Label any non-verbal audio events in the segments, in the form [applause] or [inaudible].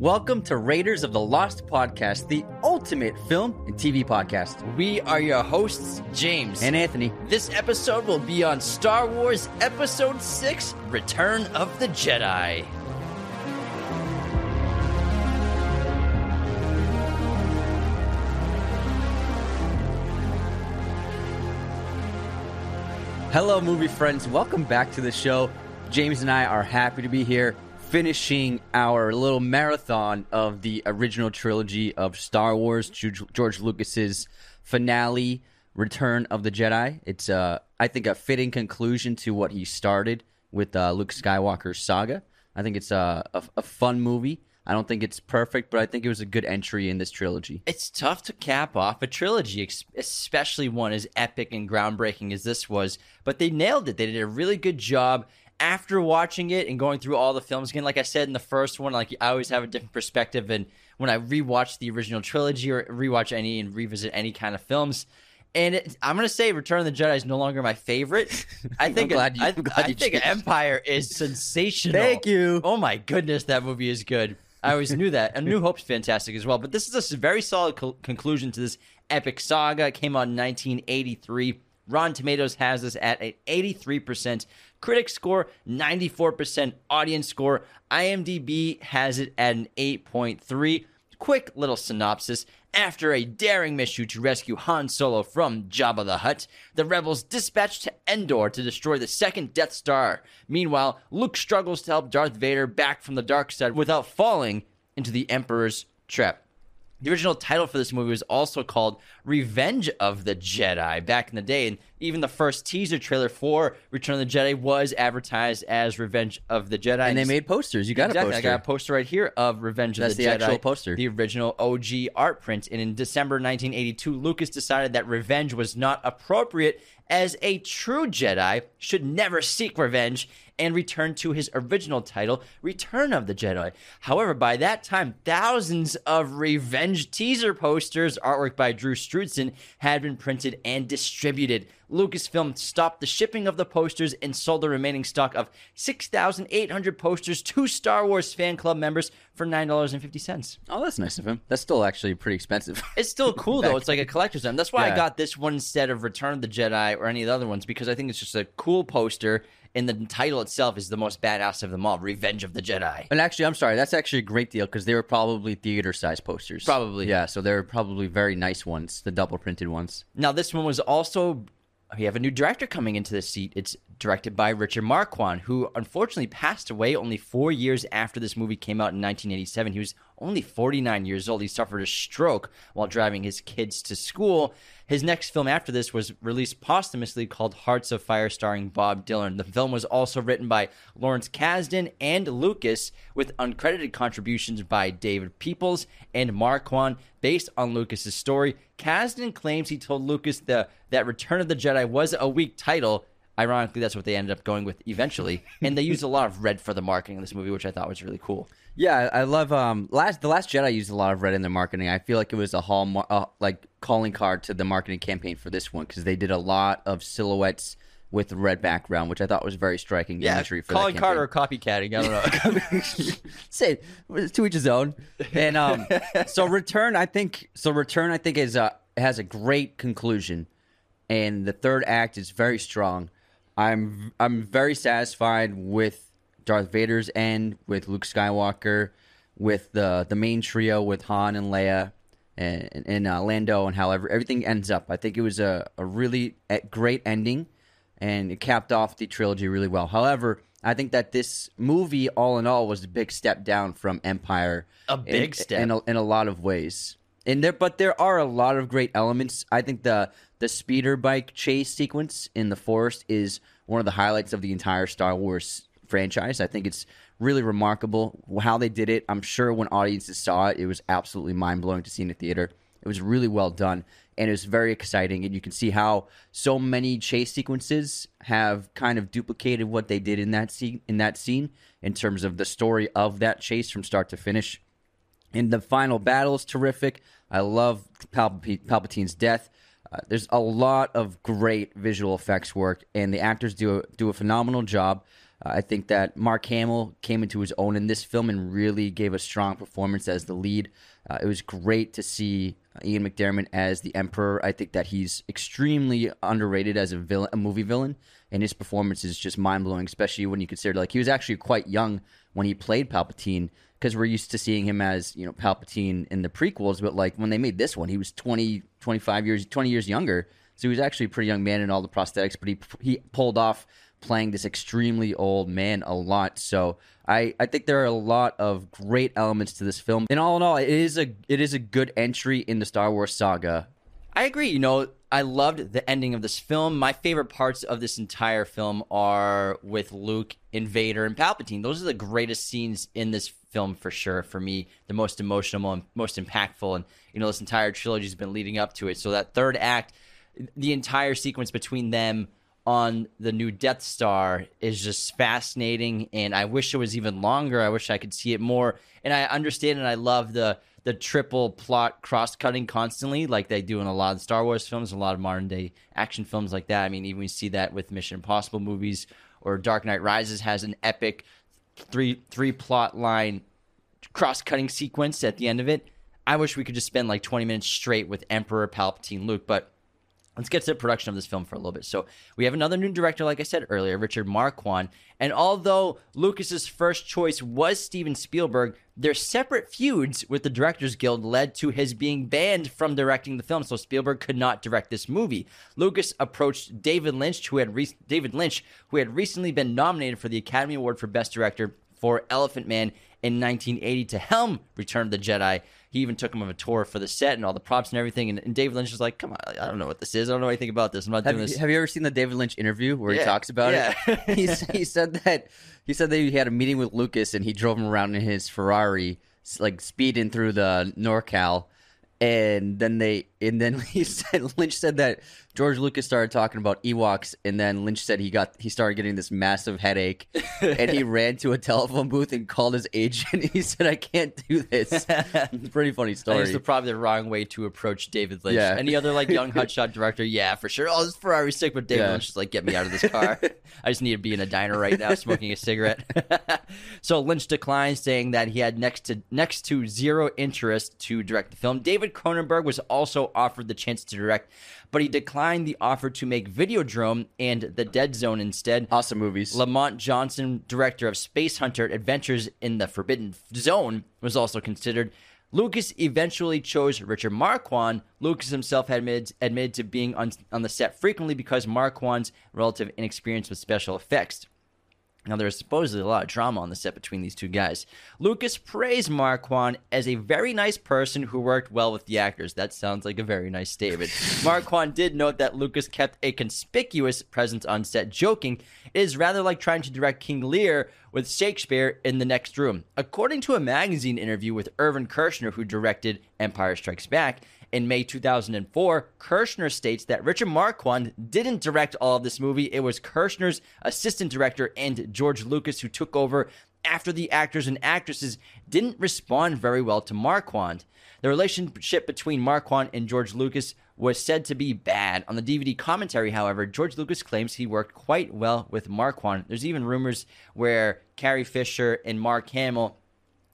Welcome to Raiders of the Lost Podcast, the ultimate film and TV podcast. We are your hosts, James. And Anthony. this episode will be on Star Wars Episode 6 Return of the Jedi. Hello, movie friends. Welcome back to the show. James and I are happy to be here, finishing our little marathon of the original trilogy of Star Wars, George Lucas's finale, Return of the Jedi. It's, uh, I think, a fitting conclusion to what he started with uh, Luke Skywalker's saga. I think it's uh, a, a fun movie. I don't think it's perfect, but I think it was a good entry in this trilogy. It's tough to cap off a trilogy, especially one as epic and groundbreaking as this was, but they nailed it. They did a really good job. After watching it and going through all the films again, like I said in the first one, like I always have a different perspective. And when I rewatch the original trilogy or rewatch any and revisit any kind of films, and it, I'm gonna say Return of the Jedi is no longer my favorite. [laughs] I think glad you- I, I'm glad I think changed. Empire is [laughs] sensational. Thank you. Oh my goodness, that movie is good. I always knew that. And New [laughs] Hope's fantastic as well. But this is a very solid co- conclusion to this epic saga. It came out in 1983. Rotten Tomatoes has this at an 83%. Critic score, 94%. Audience score, IMDb has it at an 8.3. Quick little synopsis. After a daring mission to rescue Han Solo from Jabba the Hutt, the rebels dispatch to Endor to destroy the second Death Star. Meanwhile, Luke struggles to help Darth Vader back from the dark side without falling into the Emperor's trap. The original title for this movie was also called Revenge of the Jedi back in the day, and even the first teaser trailer for Return of the Jedi was advertised as Revenge of the Jedi. And they made posters. You got exactly. a poster. I got a poster right here of Revenge That's of the, the Jedi. actual poster. The original OG art print. And in December 1982, Lucas decided that revenge was not appropriate as a true Jedi should never seek revenge and return to his original title, Return of the Jedi. However, by that time, thousands of revenge teaser posters, artwork by Drew Struzan, had been printed and distributed. Lucasfilm stopped the shipping of the posters and sold the remaining stock of 6,800 posters to Star Wars fan club members for $9.50. Oh, that's nice of him. That's still actually pretty expensive. [laughs] It's still cool though. It's like a collector's item. That's why I got this one instead of Return of the Jedi or any of the other ones because I think it's just a cool poster and the title itself is the most badass of them all, Revenge of the Jedi. and actually, I'm sorry. That's actually a great deal because they were probably theater size posters. Probably. Yeah, so they're probably very nice ones, the double printed ones. Now, this one was also. We have a new director coming into the seat. It's directed by Richard Marquand, who unfortunately passed away only four years after this movie came out in 1987. He was only 49 years old. He suffered a stroke while driving his kids to school. His next film after this was released posthumously called Hearts of Fire, starring Bob Dylan. The film was also written by Lawrence Kasdan and Lucas, with uncredited contributions by David Peoples and Marquand, based on Lucas's story. Kasdan claims he told Lucas the, that Return of the Jedi was a weak title. Ironically, that's what they ended up going with eventually, and they used a lot of red for the marketing in this movie, which I thought was really cool. Yeah, I love um last the last Jedi used a lot of red in their marketing. I feel like it was a hall uh, like calling card to the marketing campaign for this one because they did a lot of silhouettes with red background, which I thought was very striking imagery for Colin Carter campaign. or copycatting, I don't know. [laughs] Say to each his own. And um, [laughs] so return, I think. So return, I think is uh has a great conclusion, and the third act is very strong. I'm I'm very satisfied with Darth Vader's end, with Luke Skywalker, with the the main trio with Han and Leia. And, and uh, Lando and how ever, everything ends up. I think it was a, a really great ending and it capped off the trilogy really well. However, I think that this movie, all in all, was a big step down from Empire. A in- big step. in a, in a lot of ways. And there, but there are a lot of great elements. I think the the speeder bike chase sequence in the forest is one of the highlights of the entire Star Wars franchise. I think it's really remarkable how they did it. I'm sure when audiences saw it, it was absolutely mind blowing to see in the theater. It was really well done and it was very exciting. And you can see how so many chase sequences have kind of duplicated what they did in that scene. In that scene, in terms of the story of that chase from start to finish. And the final battle is terrific. I love Palp- Palpatine's death. Uh, there's a lot of great visual effects work, and the actors do a, do a phenomenal job. Uh, I think that Mark Hamill came into his own in this film and really gave a strong performance as the lead. Uh, it was great to see Ian McDiarmid as the Emperor. I think that he's extremely underrated as a villain, a movie villain, and his performance is just mind blowing. Especially when you consider like he was actually quite young when he played Palpatine, because we're used to seeing him as you know Palpatine in the prequels, but like when they made this one, he was 20, 25 years, twenty years younger. So he was actually a pretty young man in all the prosthetics, but he he pulled off playing this extremely old man a lot. So I, I think there are a lot of great elements to this film. And all in all, it is a it is a good entry in the Star Wars saga. I agree. You know, I loved the ending of this film. My favorite parts of this entire film are with Luke, Invader, and Palpatine. Those are the greatest scenes in this film for sure. For me, the most emotional and most impactful. And you know, this entire trilogy has been leading up to it. So that third act, the entire sequence between them on the new Death Star is just fascinating, and I wish it was even longer. I wish I could see it more. And I understand and I love the the triple plot cross cutting constantly, like they do in a lot of Star Wars films, a lot of modern day action films like that. I mean, even we see that with Mission Impossible movies or Dark Knight Rises has an epic three three plot line cross cutting sequence at the end of it. I wish we could just spend like 20 minutes straight with Emperor Palpatine Luke, but Let's get to the production of this film for a little bit. So we have another new director, like I said earlier, Richard Marquand. And although Lucas's first choice was Steven Spielberg, their separate feuds with the Directors Guild led to his being banned from directing the film. So Spielberg could not direct this movie. Lucas approached David Lynch, who had re- David Lynch, who had recently been nominated for the Academy Award for Best Director for Elephant Man in 1980 to helm Return of the Jedi. He even took him on a tour for the set and all the props and everything. And, and David Lynch was like, "Come on, I don't know what this is. I don't know anything about this. I'm not Have, doing you- this." have you ever seen the David Lynch interview where he talks about Yeah. [laughs] it? He's, he said that he said that he had a meeting with Lucas and he drove him around in his Ferrari, like speeding through the NorCal. And then they, and then [laughs] he said Lynch said that George Lucas started talking about Ewoks, and then Lynch said he got he started getting this massive headache, and he [laughs] ran to a telephone booth and called his agent. [laughs] He said, "I can't do this." It's pretty funny story. it's probably the wrong way to approach David Lynch. Yeah. Any other like young hotshot director? Yeah, for sure. Oh, this Ferrari's sick, but David Yeah. Lynch is like, get me out of this car. I just need to be in a diner right now, smoking a cigarette. so Lynch declined, saying that he had next to next to zero interest to direct the film. David Cronenberg was also offered the chance to direct, but he declined the offer to make Videodrome and The Dead Zone instead. awesome movies. Lamont Johnson, director of Space Hunter Adventures in the Forbidden Zone, was also considered. Lucas eventually chose Richard Marquand. Lucas himself had admitted, admitted to being on, on the set frequently because Marquand's relative inexperience with special effects. Now, there's supposedly a lot of drama on the set between these two guys. Lucas praised Marquand as a very nice person who worked well with the actors. That sounds like a very nice statement. [laughs] Marquand did note that Lucas kept a conspicuous presence on set, joking, It is rather like trying to direct King Lear with Shakespeare in the next room. According to a magazine interview with Irvin Kershner, who directed Empire Strikes Back, in May 2004, Kershner states that Richard Marquand didn't direct all of this movie. It was Kershner's assistant director and George Lucas who took over after the actors and actresses didn't respond very well to Marquand. The relationship between Marquand and George Lucas was said to be bad. On the DVD commentary, however, George Lucas claims he worked quite well with Marquand. There's even rumors where Carrie Fisher and Mark Hamill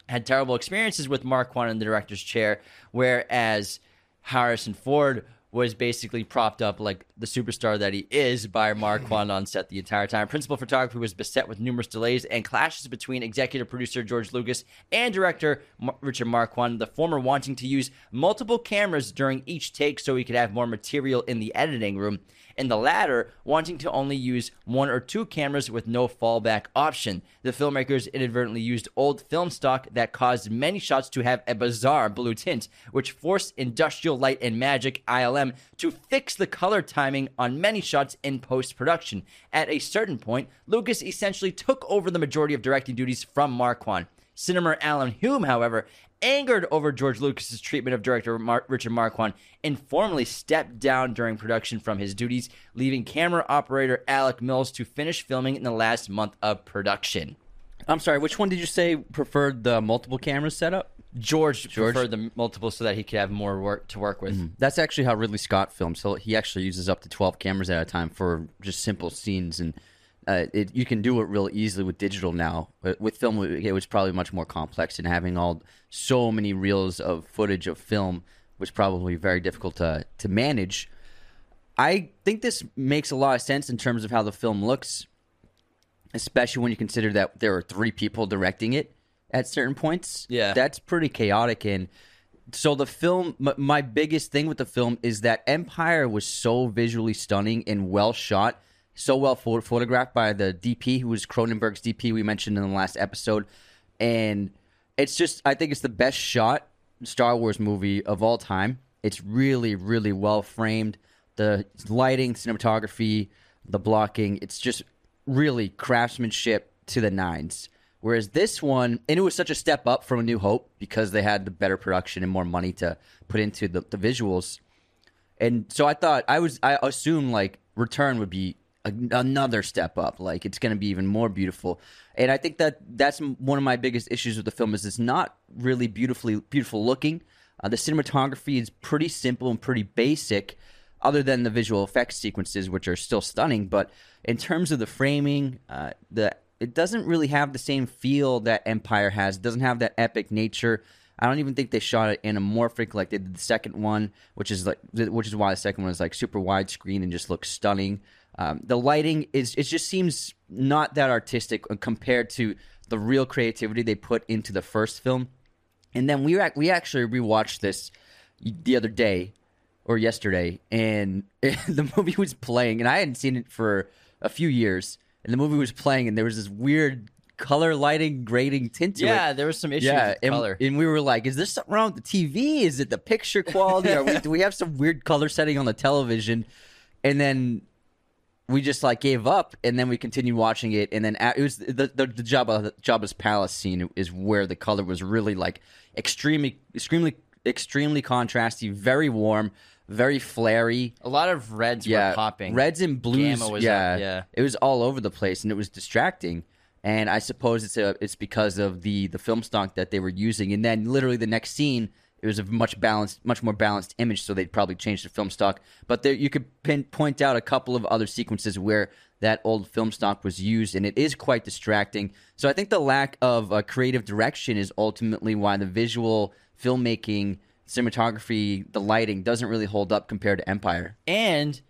had terrible experiences with Marquand in the director's chair, whereas Harrison Ford was basically propped up like the superstar that he is by Marquand on set the entire time. Principal photography was beset with numerous delays and clashes between executive producer George Lucas and director Richard Marquand, the former wanting to use multiple cameras during each take so he could have more material in the editing room, and the latter wanting to only use one or two cameras with no fallback option. The filmmakers inadvertently used old film stock that caused many shots to have a bizarre blue tint, which forced Industrial Light and Magic ILM to fix the color timing on many shots in post production. At a certain point, Lucas essentially took over the majority of directing duties from Marquand. Cinema Alan Hume, however, angered over George Lucas's treatment of director Mar- Richard Marquand and formally stepped down during production from his duties, leaving camera operator Alec Mills to finish filming in the last month of production. I'm sorry, which one did you say preferred the multiple camera setup? George, George? preferred the multiple so that he could have more work to work with. Mm-hmm. That's actually how Ridley Scott films. So he actually uses up to 12 cameras at a time for just simple scenes and uh, it, you can do it real easily with digital now. But with film, it was probably much more complex, and having all so many reels of footage of film was probably very difficult to to manage. I think this makes a lot of sense in terms of how the film looks, especially when you consider that there are three people directing it at certain points. Yeah. that's pretty chaotic and. So the film, m- my biggest thing with the film is that Empire was so visually stunning and well shot, so well pho- photographed by the DP, who was Cronenberg's DP we mentioned in the last episode, and it's just I think it's the best shot Star Wars movie of all time. It's really, really well framed. The lighting, cinematography, the blocking, it's just really craftsmanship to the nines. Whereas this one, and it was such a step up from A New Hope because they had the better production and more money to put into the, the visuals. And so I thought I was I assumed like Return would be a, another step up, like it's going to be even more beautiful. And I think that that's one of my biggest issues with the film is it's not really beautifully beautiful looking. Uh, the cinematography is pretty simple and pretty basic, other than the visual effects sequences, which are still stunning. But in terms of the framing, uh, the it doesn't really have the same feel that Empire has. It doesn't have that epic nature. I don't even think they shot it anamorphic like they did the second one, which is like which is why the second one is like super widescreen and just looks stunning. Um, the lighting is it just seems not that artistic compared to the real creativity they put into the first film. And then we we actually rewatched this the other day or yesterday, and [laughs] the movie was playing, and I hadn't seen it for a few years, and the movie was playing, and there was this weird color lighting grading tint to it. Yeah, there was some issues Yeah, with and, color. and we were like, "Is there something wrong with the TV? Is it the picture quality? Are we, [laughs] do we have some weird color setting on the television?" And then we just like gave up, and then we continued watching it, and then it was the the, the Jabba Jabba's palace scene is where the color was really like extremely, extremely, extremely contrasty, very warm, very flary a lot of reds yeah, were popping. Reds and blues. Yeah, up, yeah. It was all over the place, and it was distracting. And I suppose it's a, it's because of the the film stock that they were using. And then literally the next scene, it was a much balanced, much more balanced image. So they'd probably change the film stock. But there, you could pin, point out a couple of other sequences where that old film stock was used, and it is quite distracting. So I think the lack of uh, creative direction is ultimately why the visual filmmaking, cinematography, the lighting doesn't really hold up compared to Empire. And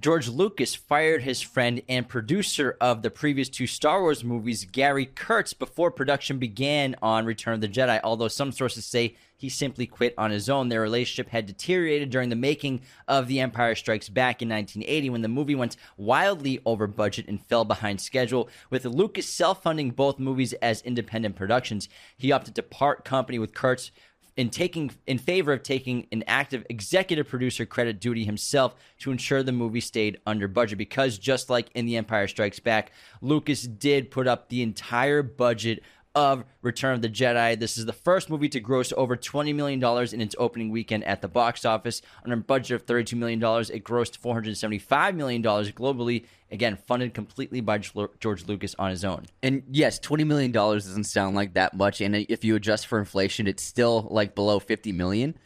George Lucas fired his friend and producer of the previous two Star Wars movies, Gary Kurtz, before production began on Return of the Jedi. Although some sources say he simply quit on his own. Their relationship had deteriorated during the making of The Empire Strikes Back in 1980 when the movie went wildly over budget and fell behind schedule. With Lucas self funding both movies as independent productions, he opted to part company with Kurtz in taking in favor of taking an active executive producer credit duty himself to ensure the movie stayed under budget. Because just like in The Empire Strikes Back, Lucas did put up the entire budget of Return of the Jedi. This is the first movie to gross over $20 million in its opening weekend at the box office. On a budget of $32 million, it grossed $475 million globally. Again, funded completely by George Lucas on his own. And yes, twenty million dollars doesn't sound like that much, and if you adjust for inflation, it's still like below 50 million.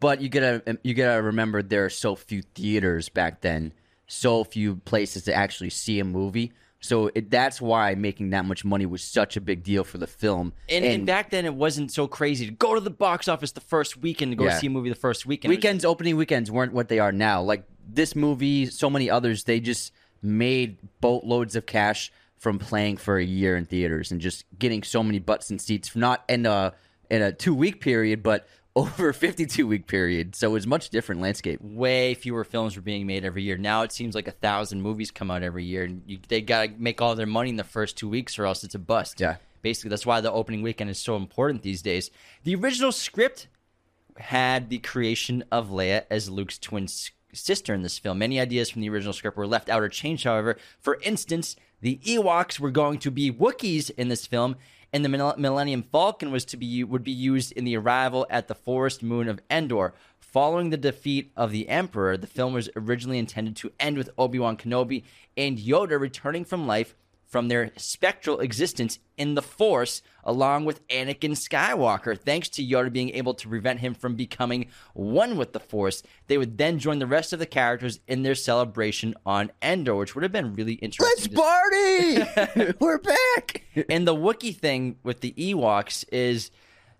But you gotta um, you gotta remember there are so few theaters back then, so few places to actually see a movie. So it, that's why making that much money was such a big deal for the film. And, and, back then, it wasn't so crazy to go to the box office the first weekend to go Yeah. see a movie the first weekend. Weekends, opening weekends weren't what they are now. Like this movie, so many others, they just made boatloads of cash from playing for a year in theaters and just getting so many butts and seats, not in a in a two week period, but over a fifty two week period. So it was much different landscape. way fewer films were being made every year. Now it seems like a thousand movies come out every year, and you, they got to make all their money in the first two weeks, or else it's a bust. Yeah. basically that's why the opening weekend is so important these days. The original script had the creation of Leia as Luke's twin sister in this film. Many ideas from the original script were left out or changed, however. For instance, the Ewoks were going to be Wookiees in this film, and the Millennium Falcon was to be would be used in the arrival at the forest moon of Endor. Following the defeat of the Emperor, the film was originally intended to end with Obi Wan Kenobi and Yoda returning from life from their spectral existence in the Force, along with Anakin Skywalker. Thanks to Yoda being able to prevent him from becoming one with the Force, they would then join the rest of the characters in their celebration on Endor, which would have been really interesting. Let's party! [laughs] We're back. and the Wookiee thing with the Ewoks is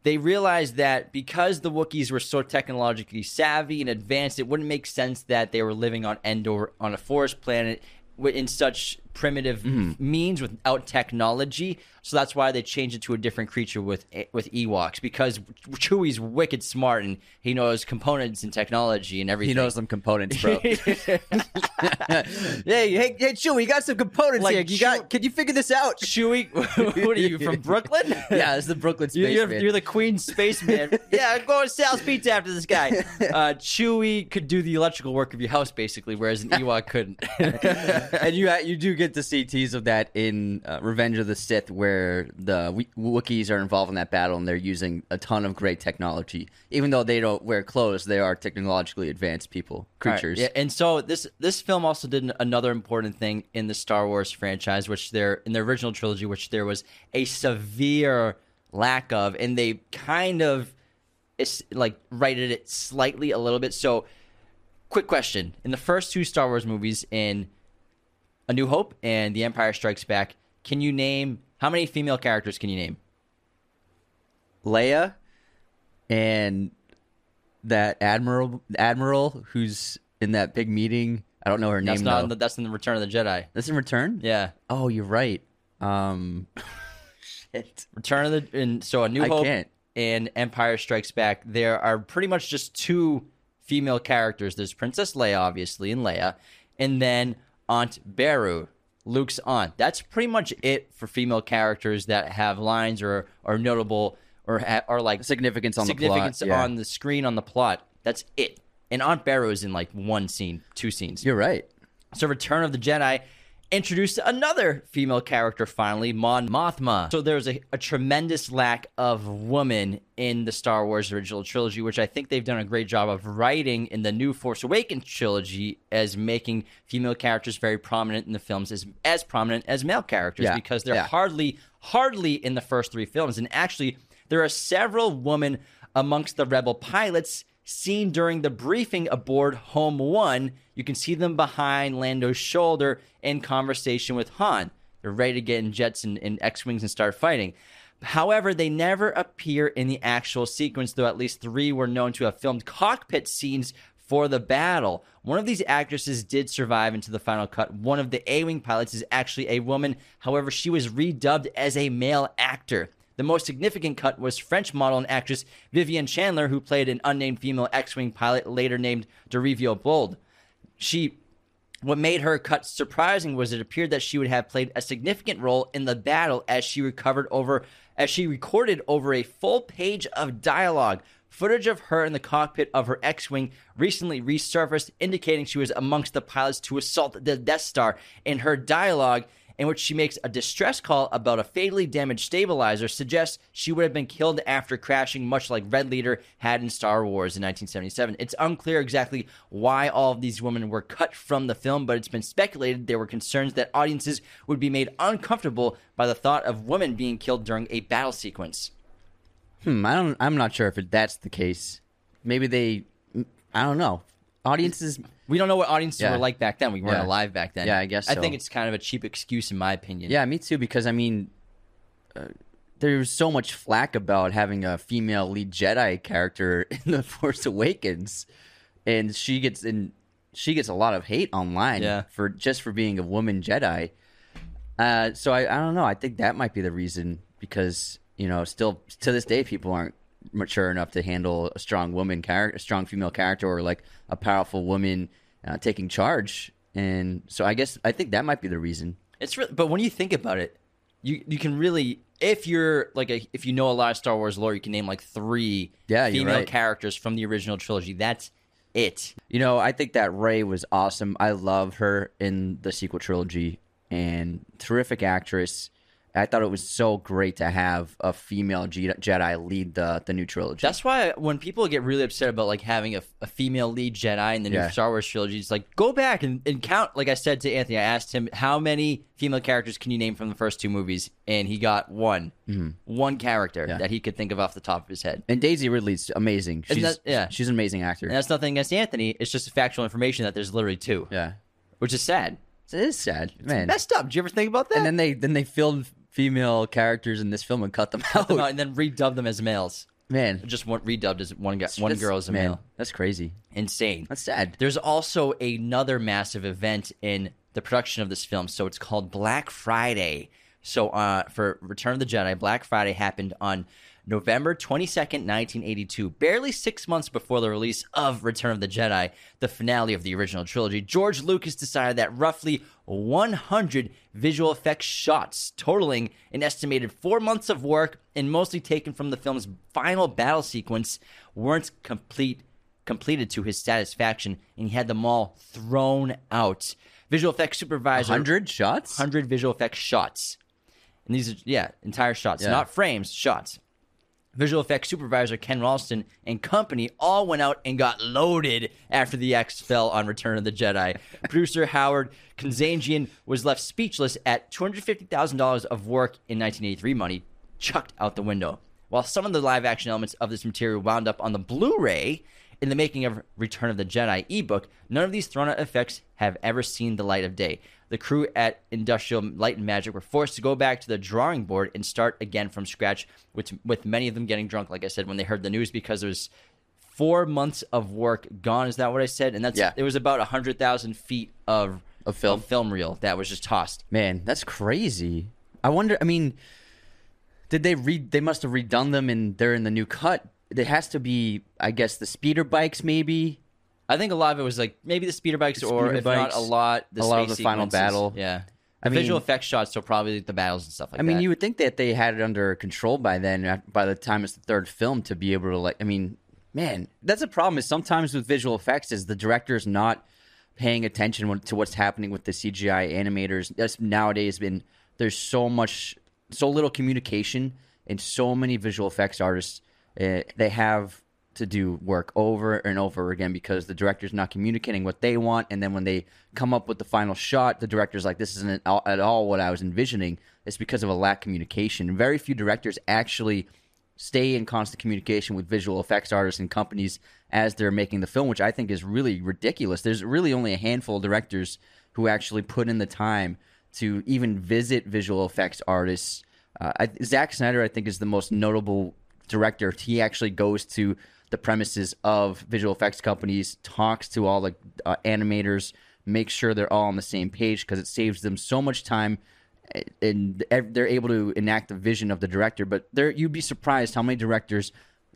they realized that because the Wookiees were so technologically savvy and advanced, it wouldn't make sense that they were living on Endor on a forest planet in such primitive means without technology. So that's why they changed it to a different creature with with Ewoks because Chewie's wicked smart and he knows components and technology and everything. He knows some components, bro. [laughs] hey, hey, hey, Chewie, you got some components Like here. You got? Can you figure this out? Chewie, [laughs] what are you from Brooklyn? [laughs] yeah, it's the Brooklyn You're, you're, you're the Queen Spaceman. yeah, I'm going to Sal's Pizza after this guy. Uh, Chewie could do the electrical work of your house, basically, whereas an Ewok couldn't. and you you do get to see tease of that in uh, Revenge of the Sith, where the Wookiees are involved in that battle and they're using a ton of great technology. Even though they don't wear clothes, they are technologically advanced people, creatures. Right, Yeah, and so this this film also did another important thing in the Star Wars franchise, which there in the original trilogy, which there was a severe lack of, and they kind of like righted it slightly a little bit. So, quick question: in the first two Star Wars movies, in A New Hope and The Empire Strikes Back, can you name how many female characters can you name? Leia and that admiral admiral who's in that big meeting. I don't know her That's name not in the, that's in the Return of the Jedi. That's in Return. Yeah, Oh, you're right. Um, [laughs] shit. Return of the and so A New I Hope can't. and Empire Strikes Back, there are pretty much just two female characters. There's Princess Leia, obviously, and Leia, and then Aunt Beru, Luke's aunt. That's pretty much it for female characters that have lines or are notable or ha- are like Significance on significance the plot. Yeah. on the screen on the plot. That's it. And Aunt Beru is in like one scene, two scenes. You're right. So Return of the Jedi introduced another female character finally, Mon Mothma. So there's a, a tremendous lack of woman in the Star Wars original trilogy, which I think they've done a great job of writing in the new Force Awakens trilogy as making female characters very prominent in the films as as prominent as male characters Yeah, because they're yeah. hardly hardly in the first three films. And actually there are several women amongst the rebel pilots seen during the briefing aboard Home One. You can see them behind Lando's shoulder in conversation with Han. They're ready to get in jets and, and X Wings and start fighting. However, they never appear in the actual sequence, though at least three were known to have filmed cockpit scenes for the battle. One of these actresses did survive into the final cut. One of the A Wing pilots is actually a woman. However, she was redubbed as a male actor. The most significant cut was French model and actress Vivienne Chandler, who played an unnamed female X Wing pilot, later named Derivio Bold. She what made her cut surprising was it appeared that she would have played a significant role in the battle as she recovered over as she recorded over a full page of dialogue. Footage of her in the cockpit of her X-wing recently resurfaced, indicating she was amongst the pilots to assault the Death Star. In her dialogue, in which she makes a distress call about a fatally damaged stabilizer, suggests she would have been killed after crashing, much like Red Leader had in Star Wars in 1977. It's unclear exactly why all of these women were cut from the film, but it's been speculated there were concerns that audiences would be made uncomfortable by the thought of women being killed during a battle sequence. Hmm, I don't. I'm not sure if that's the case. Maybe they. I don't know. Audiences. We don't know what audiences Yeah. were like back then. We weren't Yeah. alive back then. Yeah, I guess I so. think it's kind of a cheap excuse, in my opinion. Yeah, me too. Because I mean, uh, there's so much flack about having a female lead Jedi character [laughs] in the Force Awakens, and she gets in. She gets a lot of hate online Yeah. for just for being a woman Jedi. Uh, so I, I don't know. I think that might be the reason because you know, still to this day, people aren't mature enough to handle a strong woman character, a strong female character, or like a powerful woman uh, taking charge. And so I guess I think that might be the reason. It's really, but when you think about it, you you can really, if you're like a, if you know a lot of Star Wars lore, you can name like three Yeah, female right. characters from the original trilogy. That's it. You know, I think that Rey was awesome. I love her in the sequel trilogy and terrific actress. I thought it was so great to have a female Jedi lead the the new trilogy. That's why when people get really upset about like having a, a female lead Jedi in the new Yeah. Star Wars trilogy, it's like go back and, and count. Like I said to Anthony, I asked him how many female characters can you name from the first two movies, and he got one, one character Mm-hmm. Yeah. that he could think of off the top of his head. and Daisy Ridley's amazing. She's that- yeah. she's an amazing actor. And that's nothing against Anthony. It's just factual information that there's literally two, yeah, which is sad. it is sad, man. Messed up. Did you ever think about that? and then they then they filled female characters in this film and cut them [laughs] out. Come on, and then redub them as males. Man, Just one redubbed as one guy, one that's- girl as a man, male. That's crazy. Insane. That's sad. There's also another massive event in the production of this film. So it's called Black Friday. So uh, for Return of the Jedi, Black Friday happened on November 22nd, 1982, barely six months before the release of Return of the Jedi, the finale of the original trilogy. George Lucas decided that roughly 100 visual effects shots, totaling an estimated four months of work and mostly taken from the film's final battle sequence, weren't complete completed to his satisfaction, and he had them all thrown out. Visual effects supervisor, Hundred shots. 100 visual effects shots. And these are, yeah, entire shots, Yeah. not frames, shots. Visual effects supervisor Ken Ralston and company all went out and got loaded after the X fell on Return of the Jedi. [laughs] Producer Howard Kazanjian was left speechless at $250,000 of work in 1983 money chucked out the window. While some of the live action elements of this material wound up on the Blu ray in the making of Return of the Jedi ebook, none of these thrown out effects have ever seen the light of day. The crew at Industrial Light and Magic were forced to go back to the drawing board and start again from scratch, with, with many of them getting drunk, like I said, when they heard the news because there was four months of work gone. Is that what I said? And that's Yeah. it was about 100,000 feet of, Of film. film reel that was just tossed. Man, that's crazy. I wonder. I mean, did they read? They must have redone them, and they're in the new cut. There has to be, I guess, the speeder bikes, maybe. I think a lot of it was like maybe the speeder bikes, The or speeder if bikes, not a lot, the a lot of space the final sequences. battle. Yeah, I the visual mean- effects shots, so probably the battles and stuff like that. I that. mean, you would think that they had it under control by then. uh, By the time it's the third film, to be able to like, I mean, man, that's a problem. Is sometimes with visual effects, is the director's not paying attention when- to what's happening with the CGI animators. That's nowadays been there's so much, so little communication, and so many visual effects artists. Uh, they have to do work over and over again because the director's not communicating what they want, and then when they come up with the final shot, the director's like, "This isn't at at all what I was envisioning." It's because of a lack of communication. Very few directors actually stay in constant communication with visual effects artists and companies as they're making the film, which I think is really ridiculous. There's really only a handful of directors who actually put in the time to even visit visual effects artists. Uh, I, Zack Snyder, I think, is the most notable director. He actually goes to the premises of visual effects companies, talks to all the uh, animators, makes sure they're all on the same page because it saves them so much time and they're able to enact the vision of the director. But there, you'd be surprised how many directors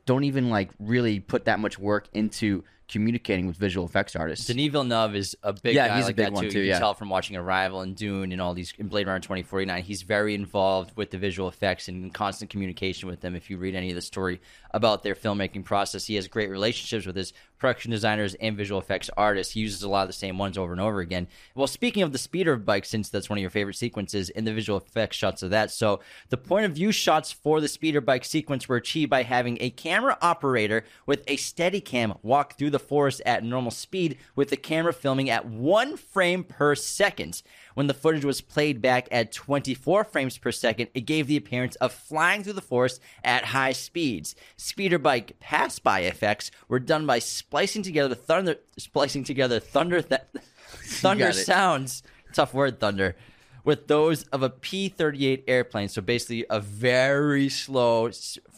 don't even like really put that much work into communicating with visual effects artists. Denis Villeneuve is a big Yeah, guy he's a big one too. too, You yeah. can tell from watching Arrival and Dune and all these in Blade Runner 2049. He's very involved with the visual effects and in constant communication with them. If you read any of the story about their filmmaking process, he has great relationships with his production designers and visual effects artists. He uses a lot of the same ones over and over again. Well, speaking of the speeder bike, since that's one of your favorite sequences, in the visual effects shots of that. So the point of view shots for the speeder bike sequence were achieved by having a camera operator with a steady cam walk through the forest at normal speed with the camera filming at one frame per second. When the footage was played back at 24 frames per second, it gave the appearance of flying through the forest at high speeds. Speeder bike pass by effects were done by splicing together thunder, splicing together thunder, th- [laughs] thunder sounds. Tough word, thunder. With those of a P 38 airplane. So basically, a very slow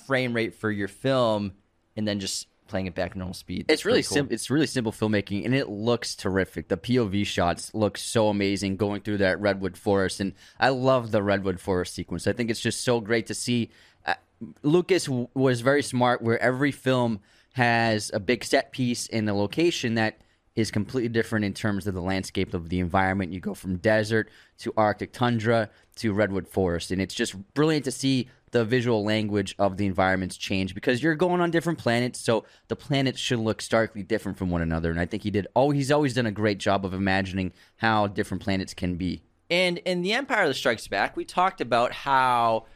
frame rate for your film, and then just playing it back at normal speed. It's really cool. simple. It's really simple filmmaking, and it looks terrific. The POV shots look so amazing going through that redwood forest, and I love the redwood forest sequence. I think it's just so great to see. Uh, Lucas w- was very smart, where every film has a big set piece in a location that is completely different in terms of the landscape of the environment. You go from desert to Arctic tundra to redwood forest, and it's just brilliant to see the visual language of the environments change because you're going on different planets, so the planets should look starkly different from one another. And I think he did. Oh, he's always done a great job of imagining how different planets can be. And in The Empire Strikes Back, we talked about how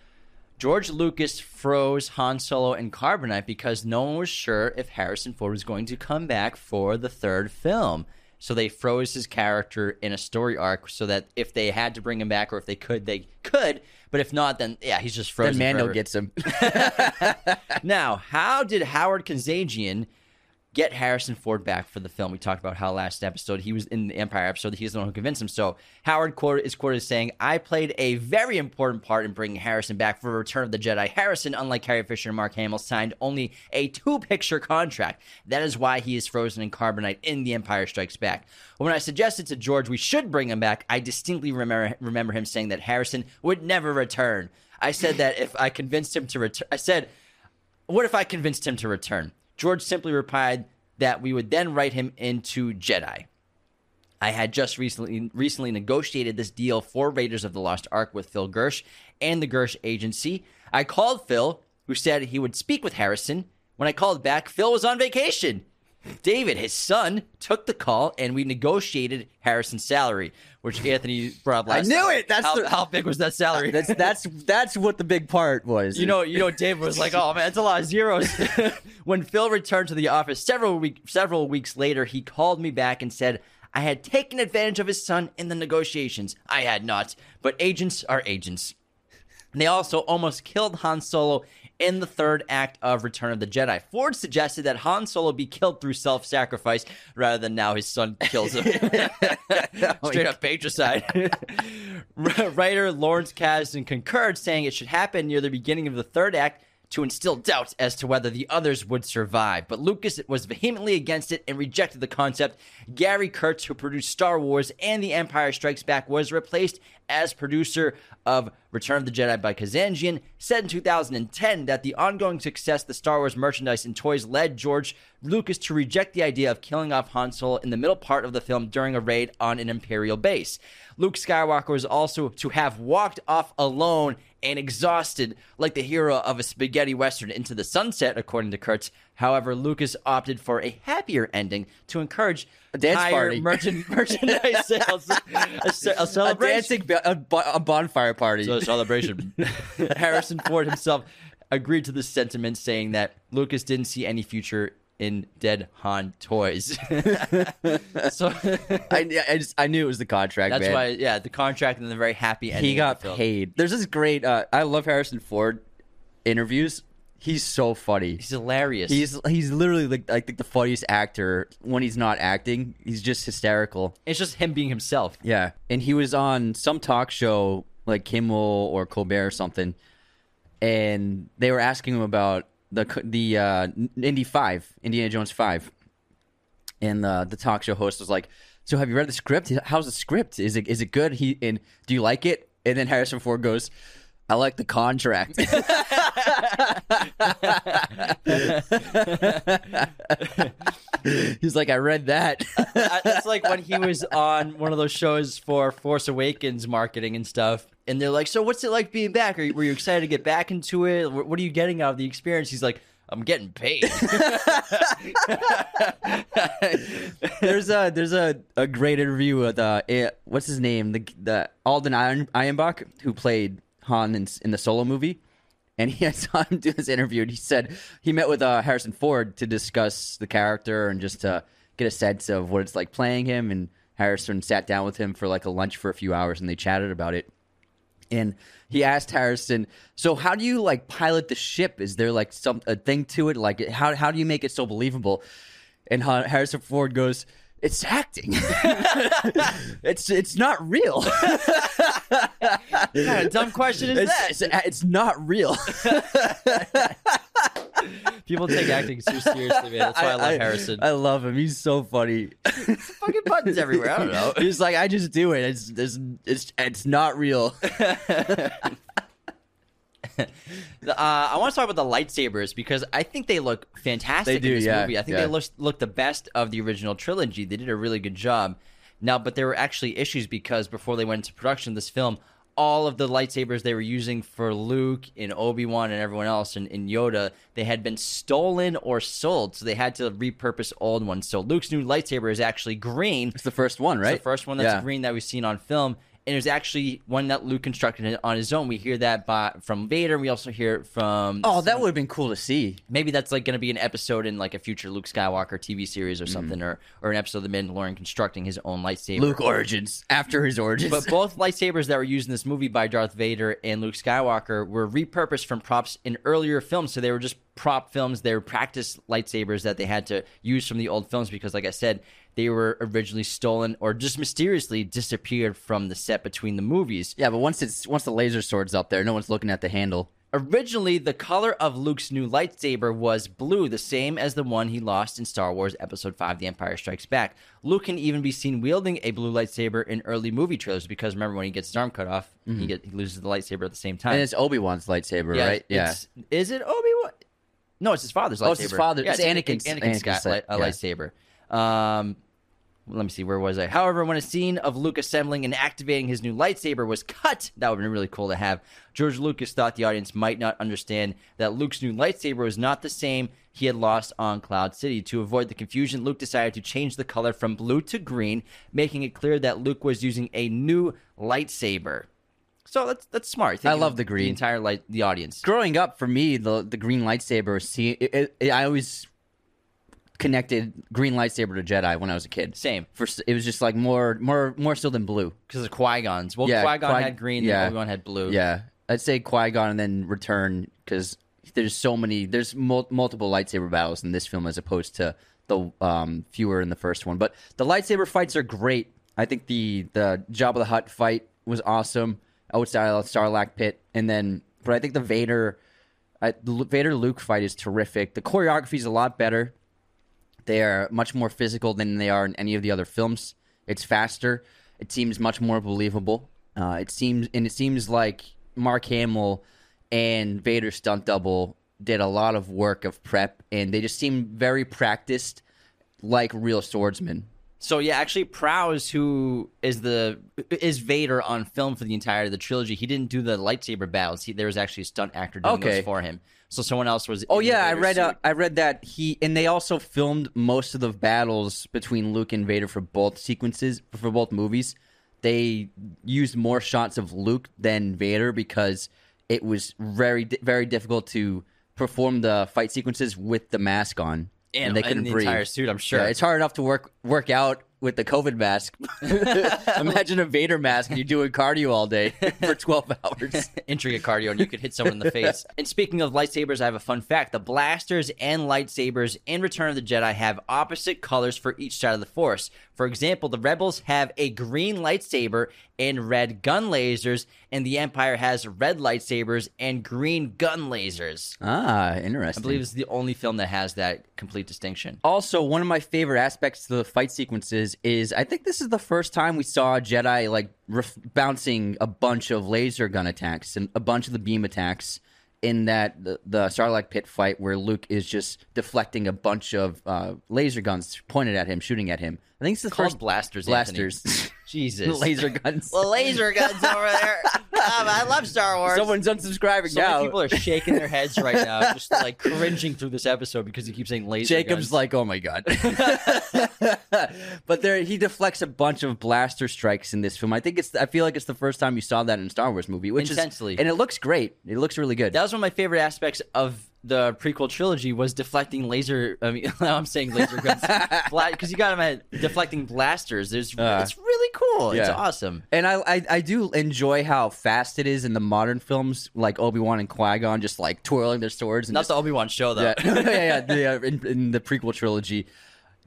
George Lucas froze Han Solo and Carbonite because no one was sure if Harrison Ford was going to come back for the third film. So they froze his character in a story arc so that if they had to bring him back or if they could, they could. But if not, then yeah, he's just frozen. Then Mando forever. gets him. [laughs] Now, how did Howard Kazanjian get Harrison Ford back for the film? We talked about how last episode he was in the Empire episode. He's the one who convinced him. So Howard quote, is quoted as saying, "I played a very important part in bringing Harrison back for Return of the Jedi. Harrison, unlike Carrie Fisher and Mark Hamill, signed only a two-picture contract. That is why he is frozen in carbonite in The Empire Strikes Back." When I suggested to George we should bring him back, I distinctly remember remember him saying that Harrison would never return. I said that if I convinced him to return, I said what if I convinced him to return? George simply replied that we would then write him into Jedi. I had just recently recently negotiated this deal for Raiders of the Lost Ark with Phil Gersh and the Gersh agency. I called Phil, who said he would speak with Harrison. When I called back, Phil was on vacation. David, his son, took the call and we negotiated Harrison's salary, which Anthony brought up I knew it! That's how, the- how big was that salary? That's that's that's what the big part was. You know, you know, Dave was like, "Oh man, it's a lot of zeros." [laughs] when Phil returned to the office several week, several weeks later, he called me back and said, "I had taken advantage of his son in the negotiations. I had not, but agents are agents." And they also almost killed Han Solo in the third act of Return of the Jedi. Ford suggested that Han Solo be killed through self-sacrifice rather than now his son kills him. [laughs] [laughs] Straight up patricide. [laughs] Writer Lawrence Kasdan concurred, saying it should happen near the beginning of the third act to instill doubts as to whether the others would survive. But Lucas was vehemently against it and rejected the concept. Gary Kurtz, who produced Star Wars and The Empire Strikes Back, was replaced as producer of Return of the Jedi by Kazanjian, said in 2010 that the ongoing success the Star Wars merchandise and toys led George Lucas to reject the idea of killing off Han Solo in the middle part of the film during a raid on an Imperial base. Luke Skywalker was also to have walked off alone and exhausted like the hero of a spaghetti western into the sunset, according to Kurtz. However, Lucas opted for a happier ending to encourage A dance higher party. merchant, [laughs] merchandise sales, a, a [laughs] a celebration. dancing a, bo- a bonfire party. So a celebration. [laughs] Harrison Ford himself agreed to this sentiment, saying that Lucas didn't see any future in dead Han toys. so I, I just I knew it was the contract. that's man. why, yeah, the contract and the very happy ending. he got paid. There's this great. Uh, I love Harrison Ford interviews. He's so funny. He's hilarious. He's he's literally like I think the funniest actor when he's not acting. He's just hysterical. it's just him being himself. Yeah, and he was on some talk show like Kimmel or Colbert or something, and they were asking him about the the uh, Indy Five, Indiana Jones Five, and uh, the talk show host was like, "So have you read the script? How's the script? Is it is it good? He and do you like it?" And then Harrison Ford goes. I like the contract. [laughs] He's like, I read that. It's like when he was on one of those shows for Force Awakens marketing and stuff, and they're like, "So what's it like being back? Are you, were you excited to get back into it? What are you getting out of the experience?" He's like, "I'm getting paid." [laughs] there's a there's a, a great interview with uh what's his name the the Alden Iron, Ironbach who played Han in, in the Solo movie, and he [laughs] I saw him do this interview and he said he met with uh, Harrison Ford to discuss the character and just to get a sense of what it's like playing him and Harrison sat down with him for like a lunch for a few hours and they chatted about it and he asked Harrison, "So how do you like pilot the ship? Is there like some a thing to it? Like how how do you make it so believable?" And Ha- Harrison Ford goes, "It's acting. [laughs] it's it's not real. what kind of dumb question is that? it's, it's it's not real." [laughs] People take acting so seriously, man. That's why I, love Harrison. I love him. He's so funny. Fucking buttons everywhere. I don't know. He's like, I just do it. It's it's it's, it's not real. [laughs] Uh, I want to talk about the lightsabers because I think they look fantastic They do, in this yeah, movie. I think yeah. they look look the best of the original trilogy. They did a really good job. Now, but there were actually issues because before they went into production this film, all of the lightsabers they were using for Luke and Obi Wan and everyone else and, and Yoda, they had been stolen or sold, so they had to repurpose old ones. So Luke's new lightsaber is actually green. It's the first one, right? It's the first one that's Yeah. green that we've seen on film. And it was actually one that Luke constructed on his own. We hear that by, from Vader. We also hear it from. Oh, that would have been cool to see. maybe that's like going to be an episode in like a future Luke Skywalker TV series or mm-hmm. something, or or an episode of The Mandalorian constructing his own lightsaber. Luke origins after his origins. But both lightsabers that were used in this movie by Darth Vader and Luke Skywalker were repurposed from props in earlier films. So they were just prop films. They were practice lightsabers that they had to use from the old films because, like I said, they were originally stolen or just mysteriously disappeared from the set between the movies. yeah, but once it's once the laser sword's up there, no one's looking at the handle. Originally, the color of Luke's new lightsaber was blue, the same as the one he lost in Star Wars Episode 5 The Empire Strikes Back. Luke can even be seen wielding a blue lightsaber in early movie trailers because remember when he gets his arm cut off, he, get, he loses the lightsaber at the same time. And it's Obi Wan's lightsaber, Yeah, right? Yeah. it's- Is it Obi Wan? No, it's his father's lightsaber. Oh, it's his father- Yeah, it's Anakin's- Anakin's Anakin's got light- yeah. lightsaber. Um, let me see, where was I? However, when a scene of Luke assembling and activating his new lightsaber was cut, that would have been really cool to have. George Lucas thought the audience might not understand that Luke's new lightsaber was not the same he had lost on Cloud City. To avoid the confusion, Luke decided to change the color from blue to green, making it clear that Luke was using a new lightsaber. So that's that's smart. I love the green. The entire light, the audience. Growing up, for me, the the green lightsaber. See, it, it, I always connected green lightsaber to Jedi when I was a kid. Same. For it was just like more more more still than blue. Because of Qui Gon's. Well, Yeah, Qui Gon Qui- had green, yeah. Obi Wan had blue. Yeah, I'd say Qui Gon and then Return because there's so many. There's mul- multiple lightsaber battles in this film as opposed to the um, fewer in the first one. But the lightsaber fights are great. I think the the Jabba the Hutt fight was awesome outside of Sarlacc pit, and then but I think the Vader. I, the Vader Luke fight is terrific. The choreography is a lot better. They are much more physical than they are in any of the other films. It's faster. It seems much more believable. Uh, it seems and it seems like Mark Hamill and Vader stunt double did a lot of work of prep, and they just seem very practiced, like real swordsmen. So yeah, actually, Prowse, who is the is Vader on film for the entirety of the trilogy, he didn't do the lightsaber battles. He, there was actually a stunt actor doing Okay. those for him. So someone else was. Oh yeah, I read. Uh. I read that he and they also filmed most of the battles between Luke and Vader for both sequences for both movies. They used more shots of Luke than Vader because it was very very difficult to perform the fight sequences with the mask on And- they couldn't the breathe. entire suit, I'm sure. Yeah, it's hard enough to work work out with the COVID mask. [laughs] Imagine a Vader mask and you're doing cardio all day [laughs] for 12 hours. [laughs] intricate cardio and you could hit someone in the face. And speaking of lightsabers, I have a fun fact. The blasters and lightsabers in Return of the Jedi have opposite colors for each side of the Force. For example, the Rebels have a green lightsaber and red gun lasers, and the Empire has red lightsabers and green gun lasers. Ah, interesting. I believe it's the only film that has that complete distinction. Also, one of my favorite aspects to the fight sequences is I think this is the first time we saw Jedi like ref- bouncing a bunch of laser gun attacks and a bunch of the beam attacks in that the, the Sarlacc pit fight where Luke is just deflecting a bunch of uh, laser guns pointed at him, shooting at him. I think it's the Called first blasters. Anthony. blasters, [laughs] [laughs] Jesus. laser guns. The laser guns over there. I love Star Wars. Someone's unsubscribing So now. many people are shaking their heads right now, [laughs] just like cringing through this episode because he keeps saying laser. Jacob's guns. like, oh my god. [laughs] but there, he deflects a bunch of blaster strikes in this film. I think it's. I feel like it's the first time you saw that in a Star Wars movie, which Intensely. is and it looks great. It looks really good. that was one of my favorite aspects of the prequel trilogy was deflecting laser. I mean, now [laughs] I'm saying laser guns [laughs] because you got him at deflecting blasters. There's, Uh, it's really cool. It's awesome. and I, I, I do enjoy how fast it is in the modern films, like Obi Wan and Qui Gon, just like twirling their swords and Not just the Obi Wan show though. yeah, [laughs] yeah, yeah, the, uh, in, in the prequel trilogy.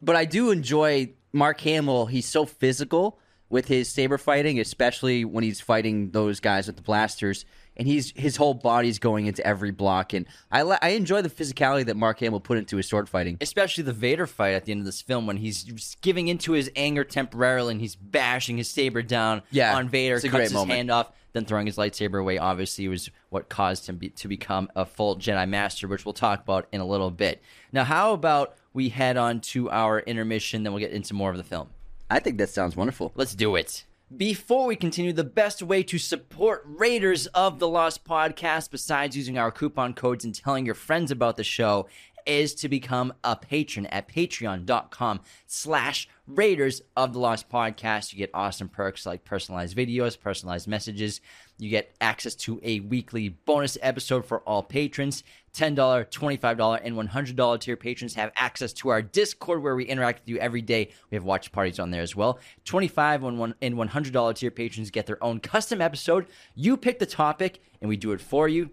But I do enjoy Mark Hamill. He's so physical with his saber fighting, especially when he's fighting those guys with the blasters. And he's his whole body's going into every block, and I I enjoy the physicality that Mark Hamill put into his sword fighting. Especially the Vader fight at the end of this film when he's giving into his anger temporarily and he's bashing his saber down Yeah, on Vader, cuts great his moment. hand off, then throwing his lightsaber away. Obviously, was what caused him be, to become a full Jedi Master, which we'll talk about in a little bit. Now, how about we head on to our intermission, then we'll get into more of the film. I think that sounds wonderful. Let's do it. Before we continue, the best way to support Raiders of the Lost podcast, besides using our coupon codes and telling your friends about the show, is to become a patron at patreon.com slash Raiders of the Lost Podcast. You get awesome perks like personalized videos, personalized messages. You get access to a weekly bonus episode for all patrons. $10, $25, and $100 tier patrons have access to our Discord where we interact with you every day. We have watch parties on there as well. 25 and $100 tier patrons get their own custom episode. You pick the topic and we do it for you.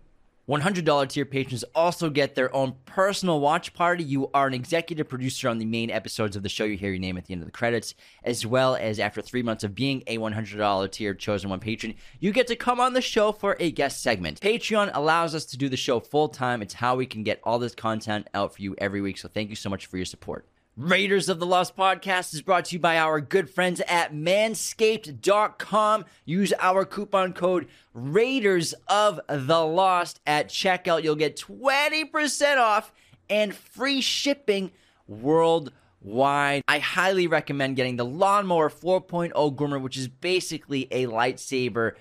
$100 tier patrons also get their own personal watch party. You are an executive producer on the main episodes of the show. You hear your name at the end of the credits, as well as after three months of being a $100 tier chosen one patron, you get to come on the show for a guest segment. Patreon allows us to do the show full time. It's how we can get all this content out for you every week. So thank you so much for your support. Raiders of the Lost podcast is brought to you by our good friends at manscaped.com. Use our coupon code Raiders of the Lost at checkout. You'll get 20% off and free shipping worldwide. I highly recommend getting the Lawnmower 4.0 groomer, which is basically a lightsaber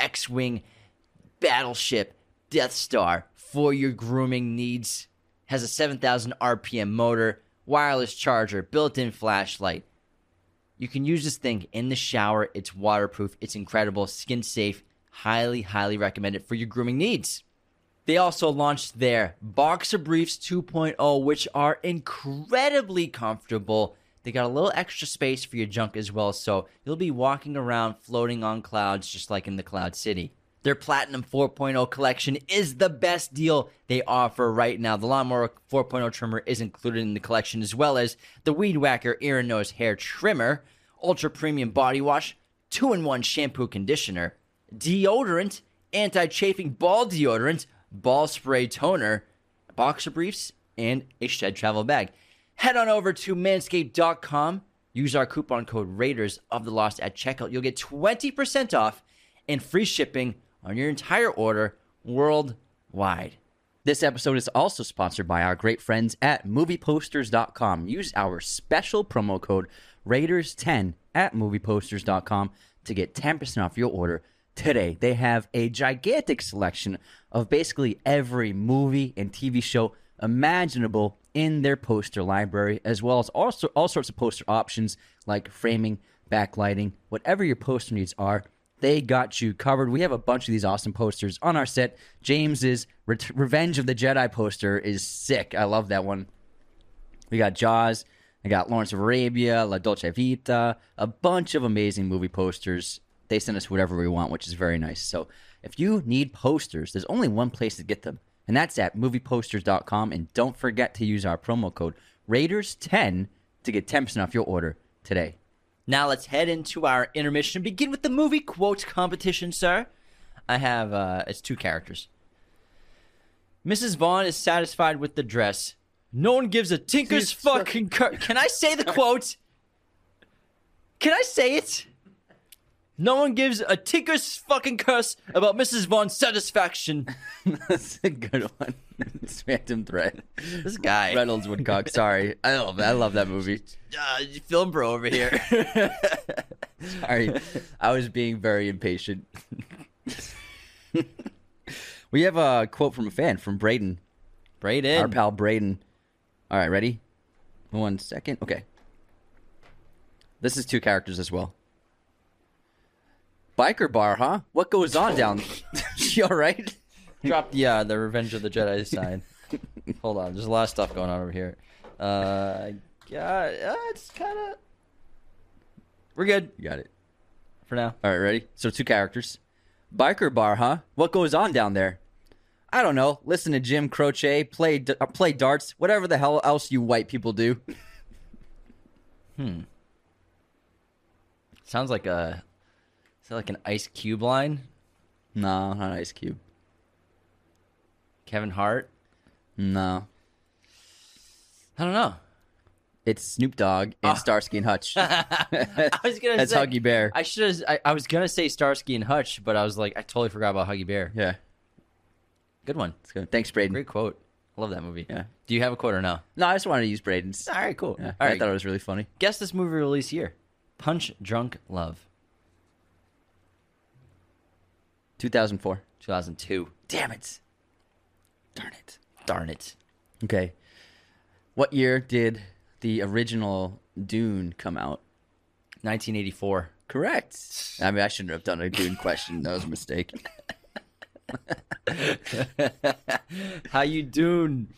X Wing battleship Death Star for your grooming needs. Has a 7,000 RPM motor wireless charger, built in flashlight. You can use this thing in the shower. It's waterproof, it's incredible, skin safe. Highly, highly recommend it for your grooming needs. They also launched their Boxer Briefs 2.0, which are incredibly comfortable. They got a little extra space for your junk as well, so you'll be walking around floating on clouds just like in the Cloud City. Their Platinum 4.0 collection is the best deal they offer right now. The Lawnmower 4.0 trimmer is included in the collection, as well as the Weed Whacker Ear and Nose Hair Trimmer, Ultra Premium Body Wash, 2 in 1 Shampoo Conditioner, Deodorant, Anti Chafing Ball Deodorant, Ball Spray Toner, Boxer Briefs, and a Shed Travel Bag. Head on over to manscaped.com. Use our coupon code Raiders of the Lost at checkout. You'll get 20% off and free shipping on your entire order worldwide. This episode is also sponsored by our great friends at movieposters.com. Use our special promo code Raiders10 at movieposters.com to get 10% off your order today. They have a gigantic selection of basically every movie and TV show imaginable in their poster library, as well as also all sorts of poster options like framing, backlighting, whatever your poster needs are. They got you covered. We have a bunch of these awesome posters on our set. James's Re- Revenge of the Jedi poster is sick. I love that one. We got Jaws. I got Lawrence of Arabia, La Dolce Vita, a bunch of amazing movie posters. They send us whatever we want, which is very nice. So if you need posters, there's only one place to get them, and that's at movieposters.com. And don't forget to use our promo code Raiders10 to get 10% off your order today. Now let's head into our intermission begin with the movie quote competition, sir. I have uh it's two characters. Mrs. Vaughn is satisfied with the dress. No one gives a tinker's fucking cur- Can I say the [laughs] quote? Can I say it? No one gives a tinker's fucking curse about Mrs. Vaughn's satisfaction. [laughs] that's a good one. it's Phantom Thread. This guy. Reynolds Woodcock. Sorry, I love that. I love that movie. Uh, film bro over here. [laughs] Sorry, I was being very impatient. [laughs] we have a quote from a fan from Braden, Braden. our pal Braden. All right, ready? One second. Okay. This is two characters as well. Biker bar, huh? What goes on down? [laughs] [laughs] you all right? Drop the uh, the Revenge of the Jedi sign. Hold on, there's a lot of stuff going on over here. Uh, yeah, uh, it's kind of. We're good You got it. for now. All right, ready? So two characters. Biker bar, huh? What goes on down there? I don't know. Listen to Jim Croce, play d- uh, play darts, whatever the hell else you white people do. Hmm. Sounds like a. Is that like an Ice Cube line? no, not Ice Cube. Kevin Hart? No, I don't know. it's Snoop Dogg and ah. Starsky and Hutch. [laughs] I was gonna [laughs] That's say Huggy Bear. I should. I, I was gonna say Starsky and Hutch, but I was like, I totally forgot about Huggy Bear. yeah, Good one. it's good. Thanks, Braden. Great quote. I love that movie. Yeah. Do you have a quote or no? No, I just wanted to use Braden's. All right, cool. Yeah, All I thought it was really funny. Guess this movie release year. Punch Drunk Love. 2004. 2002. Damn it! Darn it. Darn it. Okay. What year did the original Dune come out? 1984. Correct. I mean, I shouldn't have done a Dune question. That was a mistake. [laughs] How you doing?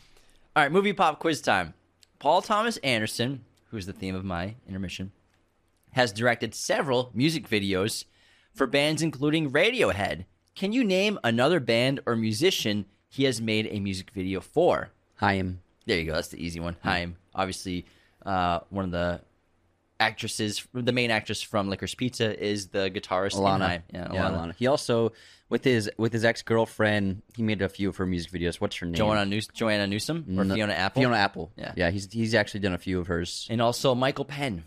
All right, movie pop quiz time. Paul Thomas Anderson, who's the theme of my intermission, has directed several music videos for bands including Radiohead. Can you name another band or musician he has made a music video for? Haim. There you go. That's the easy one. Haim, obviously, uh, one of the actresses, the main actress from Licorice Pizza, is the guitarist Alana. Haim. Yeah, Alana. He also with his with his ex girlfriend, he made a few of her music videos. What's her name? Joanna, News- Joanna Newsom or No- Fiona Apple, Fiona Apple. Yeah. yeah. He's he's actually done a few of hers. and also Michael Penn.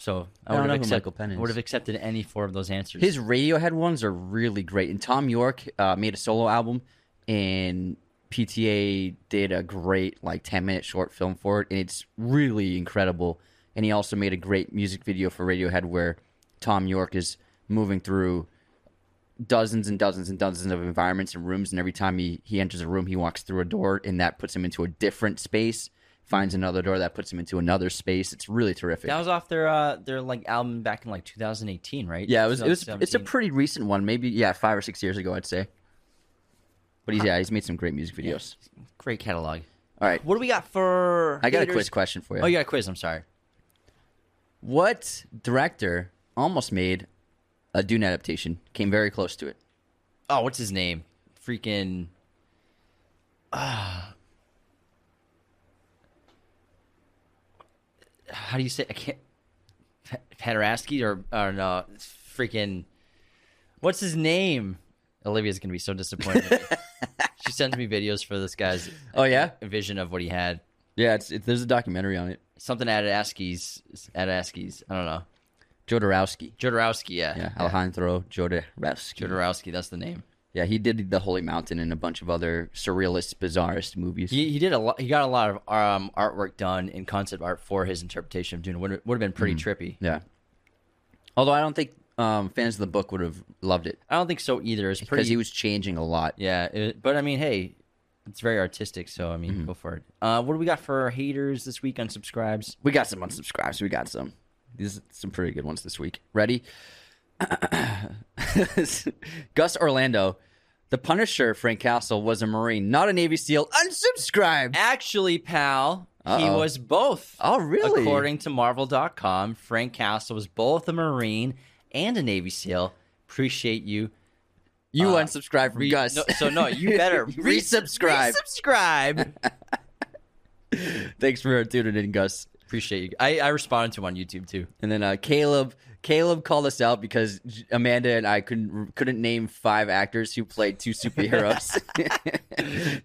So I, I would have accept- Michael Penn is. would have accepted any four of those answers. His Radiohead ones are really great. And Thom Yorke uh, made a solo album, and PTA did a great like ten minute short film for it, and it's really incredible. And he also made a great music video for Radiohead where Thom Yorke is moving through dozens and dozens and dozens of environments and rooms, and every time he he enters a room, he walks through a door, and that puts him into a different space. Finds another door that puts him into another space. It's really terrific. that was off their uh, their like album back in like 2018, right? Yeah, it was. It was. It's a pretty recent one. Maybe yeah, five or six years ago, I'd say. But he's yeah, he's made some great music videos. great catalog. All right, What do we got for? I got a quiz question for you. Oh, you got a quiz. I'm sorry. What director almost made a Dune adaptation? Came very close to it. Oh, what's his name? Freaking. Ah. How do you say? I can't. Paderasky or or no? Freaking. What's his name? Olivia's gonna be so disappointed. [laughs] she sends me videos for this guy's Oh yeah, uh, vision of what he had. yeah. It's, it, there's a documentary on it. Something at Askies. At Askies. I don't know. Jodorowsky. Jodorowsky. Yeah. Yeah, Alejandro Jodorowsky. Jodorowsky. That's the name. Yeah, he did the Holy Mountain and a bunch of other surrealist, bizarrest movies. He, he did a lot. He got a lot of um, artwork done in concept art for his interpretation of Dune. Would would have been pretty trippy. yeah. Although I don't think um, fans of the book would have loved it I don't think so either. It's because he was changing a lot. yeah, it, but I mean, hey, it's very artistic. So I mean, go for it. Uh, what do we got for our haters this week on subscribes? We got some unsubscribes. We got some. These are some pretty good ones this week. Ready? [coughs] Gus Orlando. The Punisher, Frank Castle, was a Marine, not a Navy SEAL. Unsubscribe. Actually, pal, he Uh-oh. was both. Oh, really? According to Marvel.com, Frank Castle was both a Marine and a Navy SEAL. Appreciate you. You uh, unsubscribe from Re- Gus. no, so no, you better [laughs] re- resubscribe. Resubscribe. [laughs] Thanks for tuning in, Gus. Appreciate you. I, I responded to him on YouTube too. And then uh, Caleb. Caleb called us out because Amanda and I couldn't couldn't name five actors who played two superheroes. [laughs]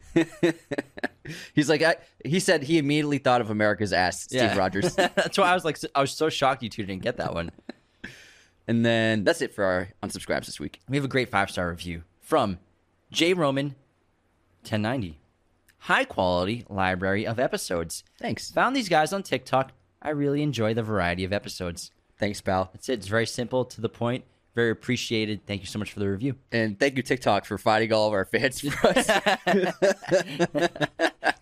He's like, I, he said he immediately thought of America's ass, Steve Yeah. Rogers. [laughs] That's why I was like, I was so shocked you two didn't get that one. and then that's it for our unsubscribes this week. We have a great five star review from J Roman 1090. High quality library of episodes. Thanks. Found these guys on TikTok. I really enjoy the variety of episodes. Thanks, pal. That's it. It's very simple, to the point, very appreciated. Thank you so much for the review. And thank you, TikTok, for fighting all of our fans for us. [laughs] [laughs]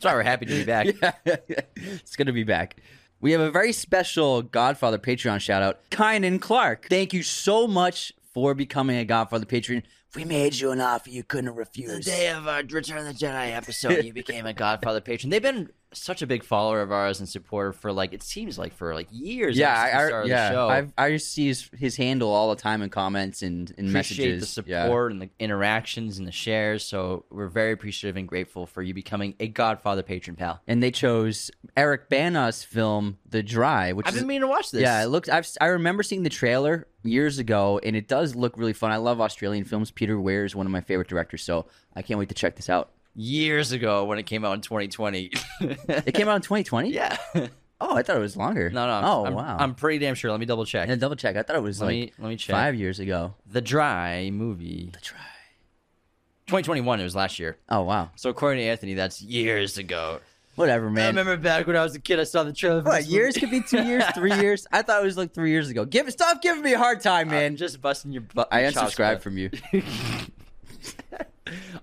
That's why we're happy to be back. [laughs] it's going to be back. We have a very special Godfather Patreon shout out, Kynan Clark. Thank you so much for becoming a Godfather Patreon. We made you an offer you couldn't refuse. The day of our Return of the Jedi episode, you became a Godfather patron. They've been such a big follower of ours and supporter for like it seems like for like years. yeah, ever since the I, I, yeah. I've, I see his, his handle all the time in comments and in appreciate messages. the Yeah. support and the interactions and the shares. So we're very appreciative and grateful for you becoming a Godfather patron, pal. And they chose Eric Bana's film The Dry, which I've is been meaning to watch this. Yeah, it looks. I've I remember seeing the trailer years ago, and it does look really fun. I love Australian films. Peter Weir is one of my favorite directors, so I can't wait to check this out. Years ago when it came out in 2020. It came out in 2020. [laughs] yeah. Oh, I thought it was longer. No, no. Oh, I'm, wow. I'm pretty damn sure. Let me double check. and double check. I thought it was Let like me let me check. five years ago. The Dry movie. The Dry. 2021. It was last year. Oh wow. So according to Anthony, that's years ago. Whatever, man. I remember back when I was a kid, I saw the trailer. For What years could be two years, [laughs] three years? I thought it was like three years ago. Give stop giving me a hard time, Man, man. just busting your butt. I unsubscribed from you. [laughs]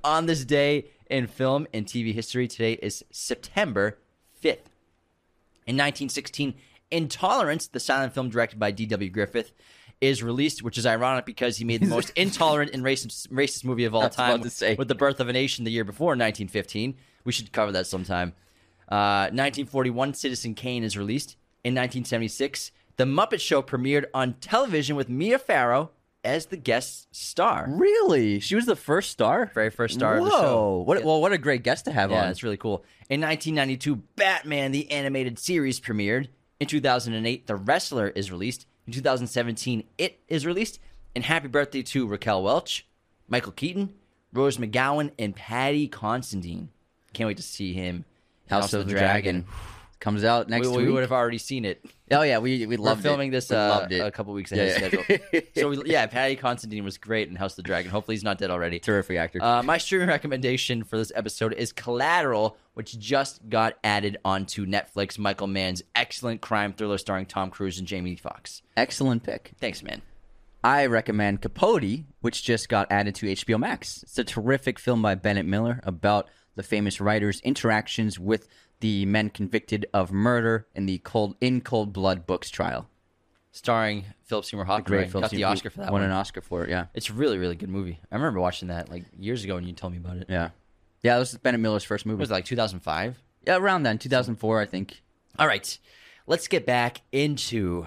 On this day in film and TV history, today is September 5th. In 1916, Intolerance, the silent film directed by D.W. Griffith, is released, which is ironic because he made the most [laughs] intolerant and racist, racist movie of all was time with The Birth of a Nation the year before, 1915. We should cover that sometime. Uh, 1941, Citizen Kane is released. In 1976, The Muppet Show premiered on television with Mia Farrow as the guest star. Really? She was the first star? Very first star Whoa. of the show. What, Well, what a great guest to have Yeah, on. that's really cool. In 1992, Batman the Animated Series premiered. In 2008, The Wrestler is released. In 2017, It is released. And happy birthday to Raquel Welch, Michael Keaton, Rose McGowan, and Paddy Considine. Can't wait to see him. in House, of the Dragon. Comes out next we, week. we would have already seen it. Oh, yeah. We, we We're loved filming it. this We uh, loved it. a couple weeks ahead Yeah, of yeah. schedule. [laughs] so, we, yeah, Patty Constantine was great in House of the Dragon. Hopefully, he's not dead already. Terrific actor. Uh, my streaming recommendation for this episode is Collateral, which just got added onto Netflix. Michael Mann's excellent crime thriller starring Tom Cruise and Jamie Foxx. Excellent pick. Thanks, man. I recommend Capote, which just got added to HBO Max. It's a terrific film by Bennett Miller about the famous writer's interactions with the men convicted of murder in the cold in cold blood books trial. Starring Philip Seymour Hoffman. Great right? Got the Oscar for that Won one. an Oscar for it. Yeah, It's a really, really good movie. I remember watching that like years ago when you told me about it. yeah, yeah. This is Bennett Miller's first movie. Was it like 2005? yeah, around then, 2004, I think. All right, let's get back into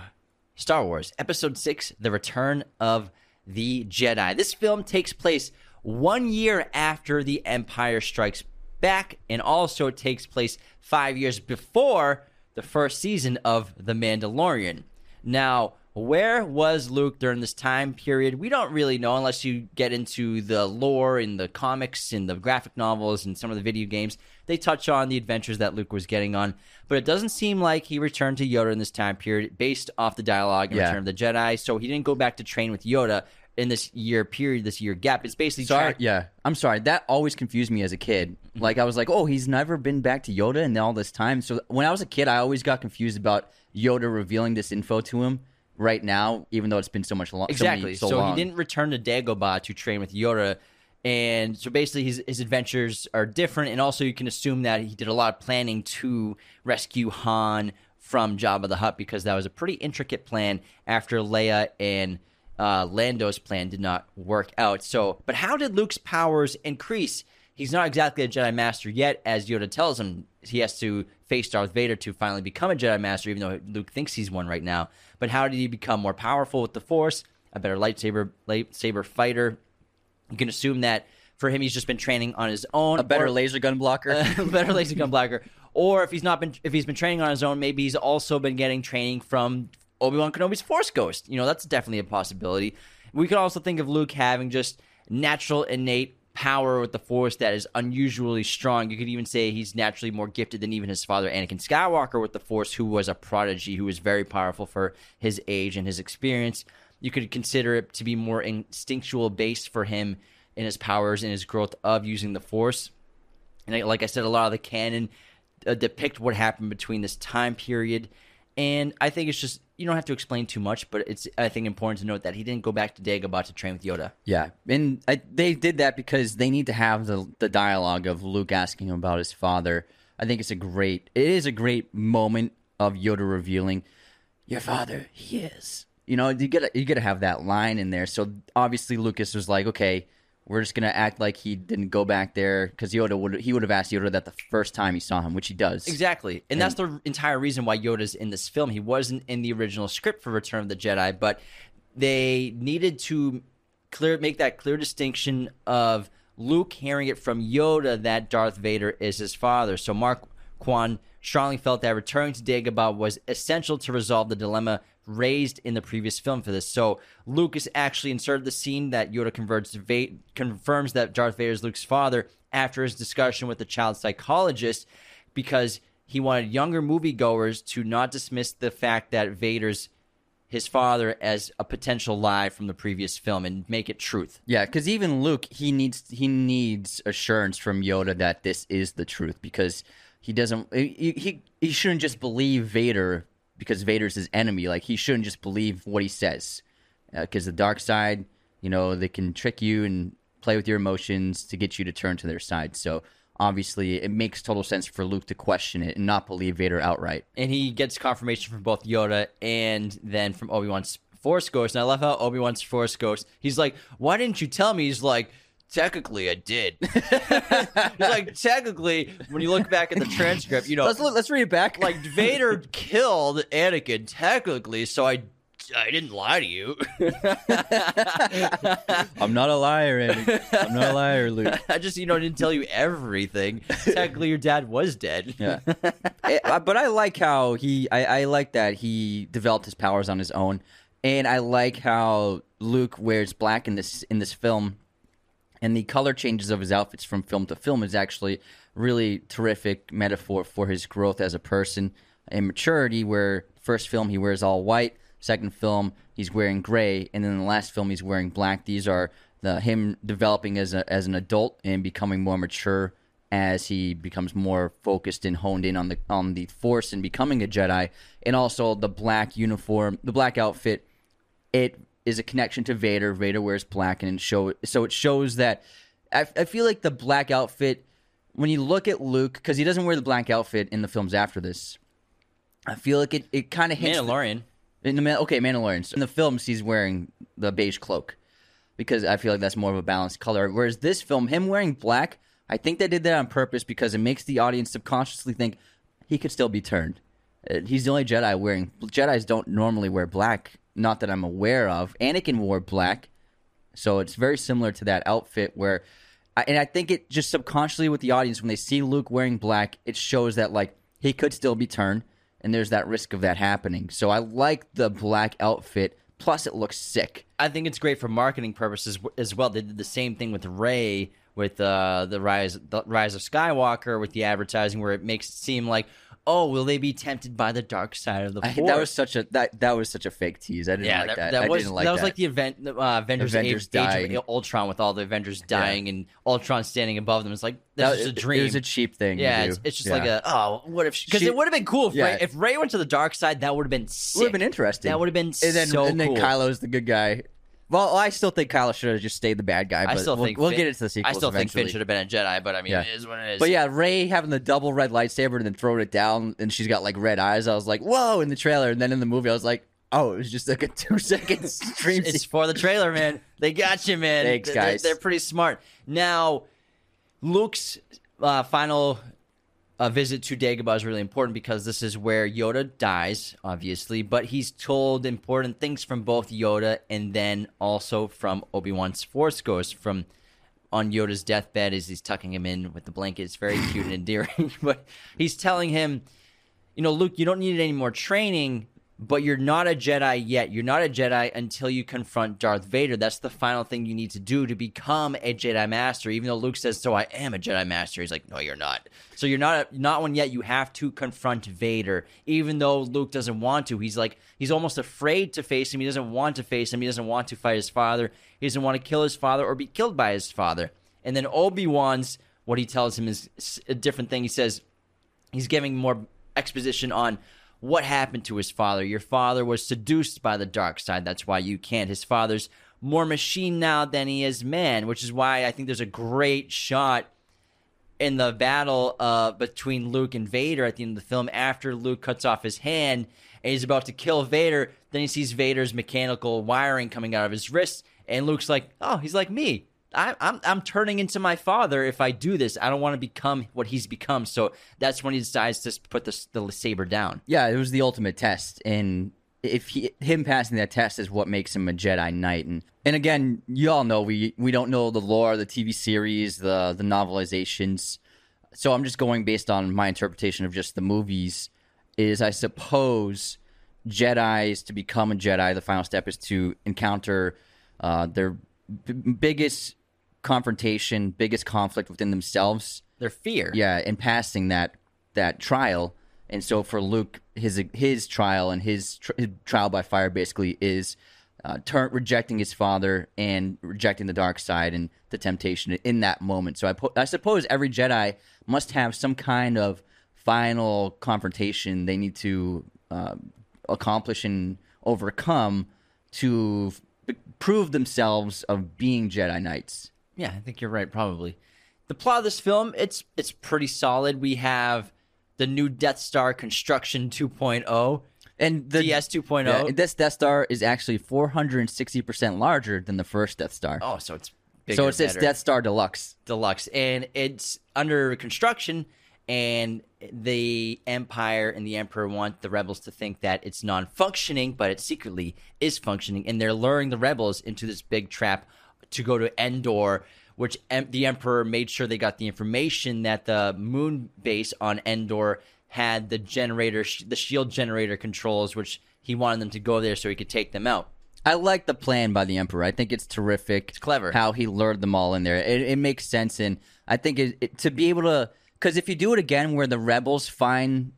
Star Wars Episode 6 The Return of the Jedi. This film takes place one year after The Empire Strikes Back, and also takes place five years before the first season of The Mandalorian. Now, where was Luke during this time period? We don't really know unless you get into the lore in the comics and the graphic novels and some of the video games. They touch on the adventures that Luke was getting on, but it doesn't seem like he returned to Yoda in this time period based off the dialogue in Yeah. Return of the Jedi. So he didn't go back to train with Yoda in this year period, this year gap. It's basically Sorry, yeah. I'm sorry. That always confused me as a kid. Mm-hmm. Like I was like, oh, he's never been back to Yoda in all this time. So when I was a kid, I always got confused about Yoda revealing this info to him right now, even though it's been so much long. Exactly. So, So, long. he didn't return to Dagobah to train with Yoda. And so basically his his adventures are different and also you can assume that he did a lot of planning to rescue Han from Jabba the Hutt because that was a pretty intricate plan after Leia and uh, Lando's plan did not work out. So, but how did Luke's powers increase? He's not exactly a Jedi Master yet, as Yoda tells him he has to face Darth Vader to finally become a Jedi Master, even though Luke thinks he's one right now. But how did he become more powerful with the Force? A better lightsaber lightsaber fighter. You can assume that for him, he's just been training on his own. a better or- laser gun blocker. [laughs] a better laser gun blocker. Or if he's not been, if he's been training on his own, maybe he's also been getting training from Obi Wan Kenobi's Force Ghost. You know, that's definitely a possibility. We could also think of Luke having just natural, innate power with the Force that is unusually strong. You could even say he's naturally more gifted than even his father, Anakin Skywalker, with the Force, who was a prodigy, who was very powerful for his age and his experience. You could consider it to be more instinctual based for him in his powers and his growth of using the Force. And like I said, a lot of the canon uh, depict what happened between this time period. And I think it's just you don't have to explain too much, but it's I think important to note that he didn't go back to Dagobah to train with Yoda. Yeah, and I, they did that because they need to have the the dialogue of Luke asking him about his father. I think it's a great, it is a great moment of Yoda revealing, "Your father, he is." You know, you gotta you gotta have that line in there. So obviously Lucas was like, "Okay, we're just gonna act like he didn't go back there," because Yoda would he would have asked Yoda that the first time he saw him, which he does. Exactly. And that's the entire reason why Yoda's in this film. He wasn't in the original script for Return of the Jedi, but they needed to clear make that clear distinction of Luke hearing it from Yoda that Darth Vader is his father. So Mark Kwan strongly felt that returning to Dagobah was essential to resolve the dilemma raised in the previous film for this. So Lucas actually inserted the scene that Yoda converts Va- confirms that Darth Vader is Luke's father after his discussion with the child psychologist because he wanted younger moviegoers to not dismiss the fact that Vader's his father as a potential lie from the previous film and make it truth. Yeah, because even Luke, he needs he needs assurance from Yoda that this is the truth because he doesn't he he, he shouldn't just believe Vader because Vader's his enemy. Like he shouldn't just believe what he says uh, because the dark side, you know, they can trick you and play with your emotions to get you to turn to their side. So obviously it makes total sense for Luke to question it and not believe Vader outright. and he gets confirmation from both Yoda and then from Obi Wan's Force Ghost. And I love how Obi Wan's Force Ghost. He's like, "Why didn't you tell me?" He's like, "Technically, I did." [laughs] like, "Technically, when you look back at the transcript, you know, Let's let's read it back. like Vader [laughs] killed Anakin technically, so I." I didn't lie to you. [laughs] I'm not a liar, Andy. I'm not a liar, Luke. I just, you know, didn't tell you everything. Technically, your dad was dead. Yeah, Eh, but I like how he. I, I like that he developed his powers on his own, and I like how Luke wears black in this in this film, and the color changes of his outfits from film to film is actually really terrific metaphor for his growth as a person and maturity. Where first film he wears all white, second film he's wearing gray, and then the last film he's wearing black. These are the him developing as a as an adult and becoming more mature as he becomes more focused and honed in on the on the force and becoming a Jedi, and also the black uniform, the black outfit. It is a connection to Vader. Vader wears black, and show so it shows that. I, I feel like the black outfit when you look at Luke because he doesn't wear the black outfit in the films after this. I feel like it, it kind of hints Mandalorian. in the okay, Mandalorian. So in the films, he's wearing the beige cloak because I feel like that's more of a balanced color. Whereas this film, him wearing black, I think they did that on purpose because it makes the audience subconsciously think he could still be turned. Uh, He's the only Jedi wearing. Jedi's don't normally wear black, not that I'm aware of. Anakin wore black, so it's very similar to that outfit where, and I think it just subconsciously with the audience when they see Luke wearing black, it shows that like he could still be turned, and there's that risk of that happening. So I like the black outfit. Plus, it looks sick. I think it's great for marketing purposes as well. They did the same thing with Rey with uh, the rise the rise of Skywalker with the advertising, where it makes it seem like, oh, will they be tempted by the dark side of the I, Force? that was such a that that was such a fake tease. I didn't yeah, like that. that, I was didn't like that was that. like the event uh, Avengers, Avengers Age, dying. Age of Ultron with all the Avengers dying and Ultron standing above them. It's like this That- is a dream. It was a cheap thing. to yeah, it's, it's just Yeah. like a oh, what if because it would have been cool if, Yeah. Rey, if Rey went to the dark side. That would have been sick. would have been interesting. That would have been and then, so and then cool. Kylo's the good guy. Well, I still think Kylo should have just stayed the bad guy. But I still we'll, think we'll Finn- get into the sequel. I still think. Finn should have been a Jedi, but I mean, Yeah. it is what it is. But yeah, Rey having the double red lightsaber and then throwing it down, and she's got like red eyes. I was like, whoa! In the trailer, and then in the movie, I was like, oh, it was just like a two second [laughs] stream. it's for the trailer, man. They got you, man. Thanks, They're- guys. They're, pretty smart. Now, Luke's uh, final uh, visit to Dagobah is really important because this is where Yoda dies, obviously, but he's told important things from both Yoda and then also from Obi Wan's Force Ghost from on Yoda's deathbed as he's tucking him in with the blanket. It's very cute and endearing, [laughs] but he's telling him, you know, Luke, you don't need any more training, but you're not a Jedi yet. You're not a Jedi until you confront Darth Vader. That's the final thing you need to do to become a Jedi Master. Even though Luke says, "So I am a Jedi Master," he's like, "No, you're not." So you're not a, not one yet. You have to confront Vader, even though Luke doesn't want to. He's like he's almost afraid to face him. He doesn't want to face him. He doesn't want to fight his father. He doesn't want to kill his father or be killed by his father. And then Obi Wan's what he tells him is a different thing. He says he's giving more exposition on what happened to his father. Your father was seduced by the dark side. That's why you can't. His father's more machine now than he is man, which is why I think there's a great shot in the battle uh, between Luke and Vader at the end of the film after Luke cuts off his hand and he's about to kill Vader. Then he sees Vader's mechanical wiring coming out of his wrist, and Luke's like, "Oh, he's like me. I, I'm I'm turning into my father if I do this. I don't want to become what he's become." So that's when he decides to put the the saber down. Yeah, it was the ultimate test, and if he, him passing that test is what makes him a Jedi Knight. And and again, you all know we we don't know the lore, the TV series, the the novelizations. So I'm just going based on my interpretation of just the movies. Is I suppose Jedi's to become a Jedi, the final step is to encounter uh, their b- biggest confrontation, biggest conflict within themselves Their fear. yeah, and passing that that trial. And so for Luke, his his trial and his, tr- his trial by fire basically is uh, turn, rejecting his father and rejecting the dark side and the temptation in that moment. So I, po- I suppose every Jedi must have some kind of final confrontation they need to uh, accomplish and overcome to f- prove themselves of being Jedi Knights. Yeah, I think you're right, probably. the plot of this film it's it's pretty solid. We have the new Death Star construction 2.0, And the DS 2.0. yeah, this Death Star is actually 460 percent larger than the first Death Star. oh, so it's bigger, so it's it's better. Death Star Deluxe. deluxe and it's under construction and the empire and the emperor want the rebels to think that it's non-functioning but it secretly is functioning and they're luring the rebels into this big trap to go to endor which em- the emperor made sure they got the information that the moon base on endor had the generator sh- the shield generator controls which he wanted them to go there so he could take them out I like the plan by the Emperor. I think it's terrific. It's clever. how he lured them all in there. It, it makes sense, and I think it, it, to be able to, because if you do it again, where the rebels find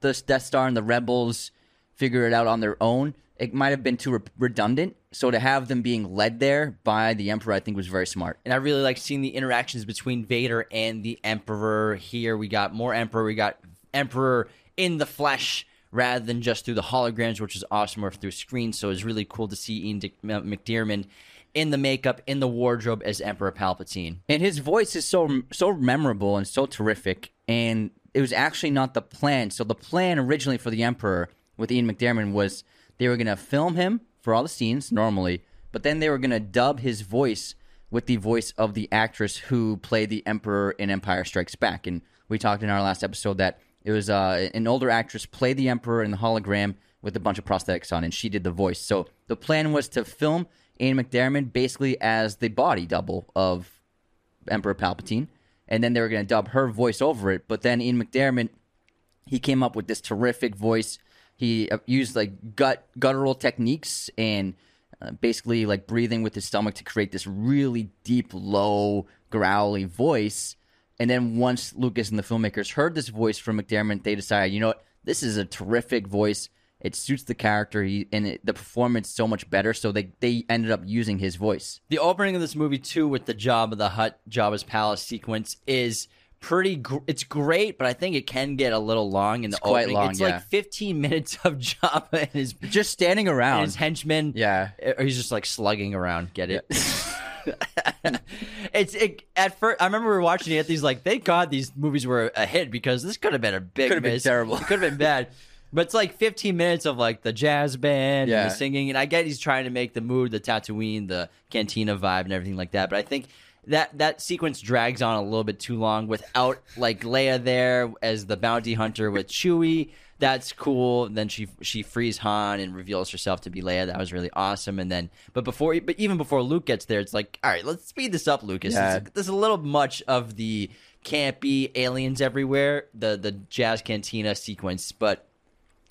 the Death Star and the rebels figure it out on their own, it might have been too re- redundant. So to have them being led there by the Emperor, I think was very smart. and I really like seeing the interactions between Vader and the Emperor. Here we got more Emperor, we got Emperor in the flesh rather than just through the holograms, which is awesome, or through screens. So it's really cool to see Ian Dick- McDiarmid in the makeup, in the wardrobe as Emperor Palpatine. And his voice is so so memorable and so terrific. And it was actually not the plan. So the plan originally for the Emperor with Ian McDiarmid was they were going to film him for all the scenes normally, but then they were going to dub his voice with the voice of the actress who played the Emperor in Empire Strikes Back. And we talked in our last episode that it was uh, an older actress played the Emperor in the hologram with a bunch of prosthetics on, and she did the voice. So the plan was to film Ian McDiarmid basically as the body double of Emperor Palpatine, and then they were going to dub her voice over it. But then Ian McDiarmid, he came up with this terrific voice. He uh, used like gut guttural techniques and uh, basically like breathing with his stomach to create this really deep, low, growly voice. And then once Lucas and the filmmakers heard this voice from McDiarmid, they decided, you know what, this is a terrific voice. It suits the character, he, and it, the performance so much better. So they they ended up using his voice. The opening of this movie too, with the Jabba the Hutt, Jabba's palace sequence, is pretty. Gr- it's great, but I think it can get a little long in the quite opening. long, it's yeah. like 15 [laughs] minutes of Jabba [laughs] and his Just standing and around. his henchmen. Yeah. or he's just like slugging around. Get it? [laughs] it's it, at first. I remember we were watching it. These like, thank God these movies were a hit because this could have been a big. Could have been miss. terrible. It could have been bad. But it's like 15 minutes of like the jazz band Yeah. and the singing, and I get he's trying to make the mood, the Tatooine, the Cantina vibe, and everything like that. But I think that that sequence drags on a little bit too long without like Leia there as the bounty hunter with Chewie. That's cool. Then she she frees Han and reveals herself to be Leia. That was really awesome. And then, but before, but even before Luke gets there, it's like, all right, let's speed this up, Lucas. Yeah. This- There's a little much of the campy aliens everywhere, the the jazz cantina sequence, but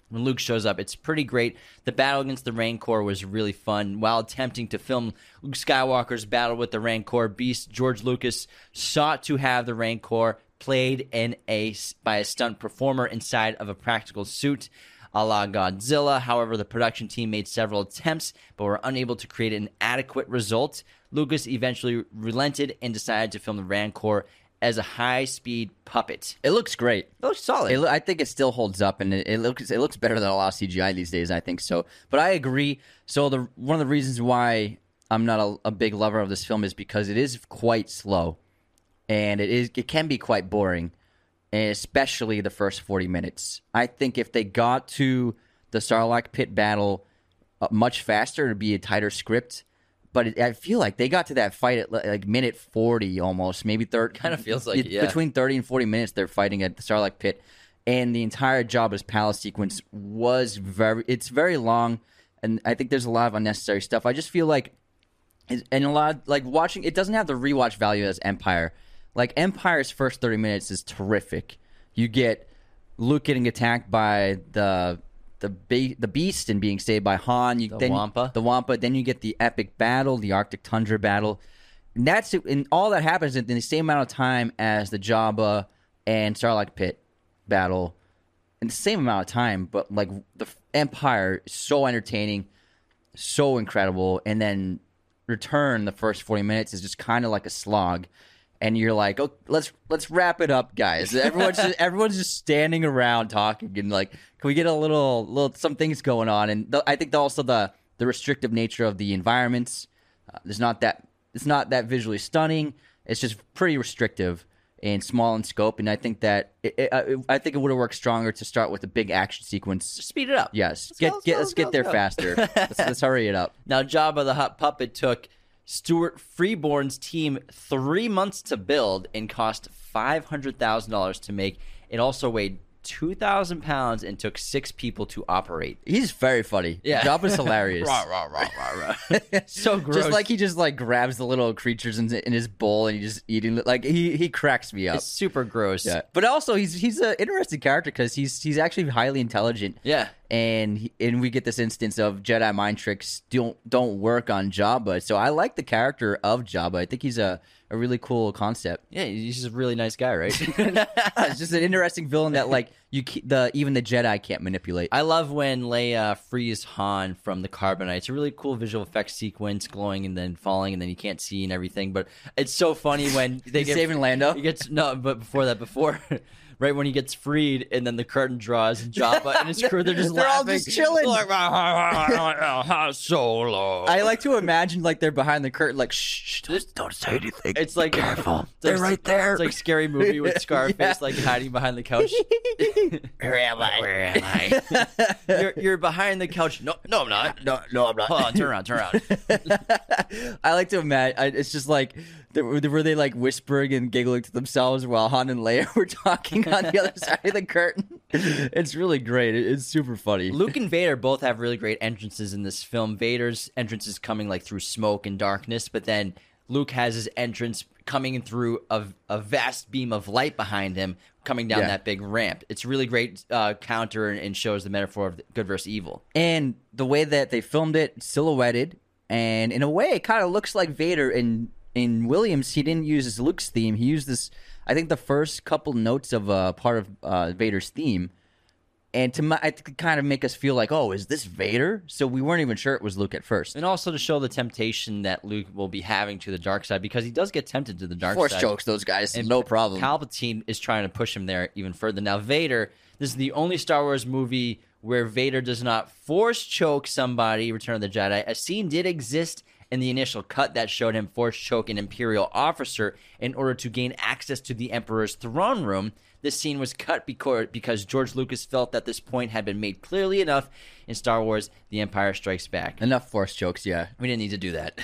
when Luke shows up. It's pretty great. The battle against the Rancor was really fun. While attempting to film Luke Skywalker's battle with the Rancor beast, George Lucas sought to have the Rancor played in a by a stunt performer inside of a practical suit. A la Godzilla. However, the production team made several attempts but were unable to create an adequate result. Lucas eventually relented and decided to film the Rancor as a high speed puppet. It looks great. It looks solid. It, loo- I think it still holds up, and it, it looks it looks better than a lot of CGI these days. I think so. But I agree. So the one of the reasons why I'm not a, a big lover of this film is because it is quite slow, and it is it can be quite boring, especially the first 40 minutes. I think if they got to the Sarlacc pit battle uh, much faster, it'd be a tighter script. But it, I feel like they got to that fight at like minute 40 almost, maybe third. Kinda feels like yeah. Between 30 and 40 minutes, they're fighting at the Starlight Pit. And the entire Jabba's palace sequence was very, it's very long. And I think there's a lot of unnecessary stuff. I just feel like, and a lot, of, like watching, it doesn't have the rewatch value as Empire. Like Empire's first 30 minutes is terrific. You get Luke getting attacked by the the be- the beast and being saved by Han. You, The then Wampa. the Wampa. Then you get the epic battle, the Arctic Tundra battle. And that's. And all that happens in the same amount of time as the Jabba and Sarlacc Pit battle, in the same amount of time. But like the Empire is so entertaining, so incredible, and then Return the first forty minutes is just kind of like a slog. And you're like, oh, let's let's wrap it up, guys. Everyone's just, everyone's just standing around talking and like, can we get a little little some things going on? And the, I think the, also the the restrictive nature of the environments. Uh, there's not that it's not that visually stunning. It's just pretty restrictive and small in scope. And I think that it, it, uh, I think it would have worked stronger to start with a big action sequence. Speed it up. Yes, Let's get go, let's get go, let's let's get go, there go. faster. [laughs] let's, let's hurry it up. Now, Jabba the Hutt puppet took Stuart Freeborn's team three months to build and cost five hundred thousand dollars to make. It also weighed two thousand pounds and took six people to operate. He's very funny. Yeah. Job is hilarious. [laughs] Rah, rah, rah, rah, rah. [laughs] so gross. Just like he just like grabs the little creatures in, in his bowl and he just eating like he he cracks me up. it's super gross. Yeah, but also he's he's an interesting character because he's he's actually highly intelligent. Yeah. And he, and we get this instance of Jedi mind tricks don't don't work on Jabba. So I like the character of Jabba. I think he's a, a really cool concept. Yeah, he's just a really nice guy, right? [laughs] it's just an interesting villain that like you the even the Jedi can't manipulate. I love when Leia frees Han from the carbonite. It's a really cool visual effects sequence, glowing and then falling, and then you can't see and everything. But it's so funny when [laughs] they get saving Lando. He gets no, but before that, before right when he gets freed, and then the curtain draws, and Jabba and his [laughs] crew they're just They're all just chilling. Like, "Han Solo. I like to imagine like they're behind the curtain, like shh, shh don't, don't say anything. It's like careful. it's They're like- right there. It's like scary movie with [laughs] Scarface, Yeah. like hiding behind the couch. [laughs] Where am I? Where am I? you're, you're behind the couch. No, no, I'm not. No, no, I'm not. Hold on, turn around, turn around. I like to imagine. I, it's just like were they like whispering and giggling to themselves while Han and Leia were talking [laughs] on the other side of the curtain. It's really great. It's super funny. Luke and Vader both have really great entrances in this film. Vader's entrance is coming like through smoke and darkness, but then Luke has his entrance coming in through a, a vast beam of light behind him, coming down Yeah. that big ramp. It's really great uh, counter and, and shows the metaphor of good versus evil. and the way that they filmed it, silhouetted, and in a way, it kind of looks like Vader. In in Williams, he didn't use his Luke's theme. He used this. I think the first couple notes of uh, part of uh, Vader's theme. And to my, I think kind of make us feel like, oh, is this Vader? So we weren't even sure it was Luke at first. And also to show the temptation that Luke will be having to the dark side because he does get tempted to the dark Force side. Force chokes those guys, And no problem. Palpatine is trying to push him there even further. Now, Vader, this is the only Star Wars movie where Vader does not force choke somebody, Return of the Jedi. A scene did exist in the initial cut that showed him force choke an Imperial officer in order to gain access to the Emperor's throne room. This scene was cut because, George Lucas felt that this point had been made clearly enough in Star Wars The Empire Strikes Back. Enough force chokes, yeah. We didn't need to do that.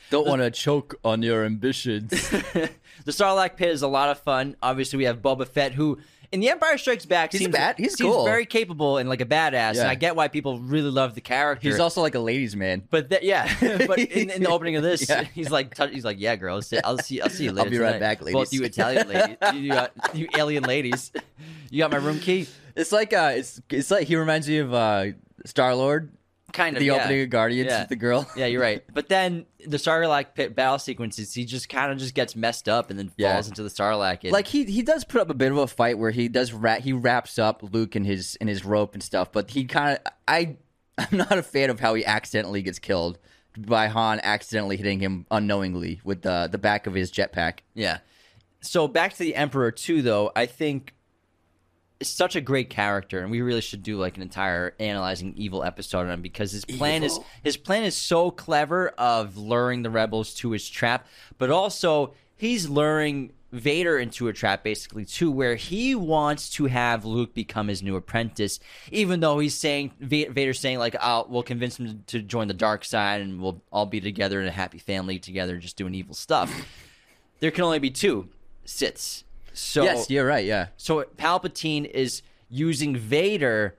[laughs] Don't want to choke on your ambitions. [laughs] the Sarlacc pit is a lot of fun. Obviously, we have Boba Fett, who in The Empire Strikes Back He's seems, bad- he's seems cool. very capable and like a badass. And I get why people really love the character. He's also like a ladies' man. but yeah, [laughs] but in, in the opening of this, Yeah. he's like, touch- he's like, yeah, girl, I'll see, I'll see, I'll see you later. be right tonight. back, Both you Italian ladies, you, [laughs] got, you alien ladies, you got my room key. It's like uh, it's it's like he reminds me of uh, Star Lord, Kind of the yeah. opening of Guardians Yeah. the girl. Yeah, you're right. But then the Sarlacc pit battle sequences, he just kind of just gets messed up and then falls into the Sarlacc. And, Like he he does put up a bit of a fight where he does ra- he wraps up Luke in his in his rope and stuff, but he kind of I I'm not a fan of how he accidentally gets killed by Han accidentally hitting him unknowingly with the the back of his jetpack. Yeah. So back to the Emperor too, though. I think such a great character, and we really should do like an entire analyzing evil episode on him because his plan is his plan is so clever of luring the rebels to his trap, but also he's luring Vader into a trap basically too, where he wants to have Luke become his new apprentice, even though he's saying Va- Vader's saying like, "I'll we'll convince him to join the dark side, and we'll all be together in a happy family together, just doing evil stuff." there can only be two Siths. So yes, you're right. Yeah, so Palpatine is using Vader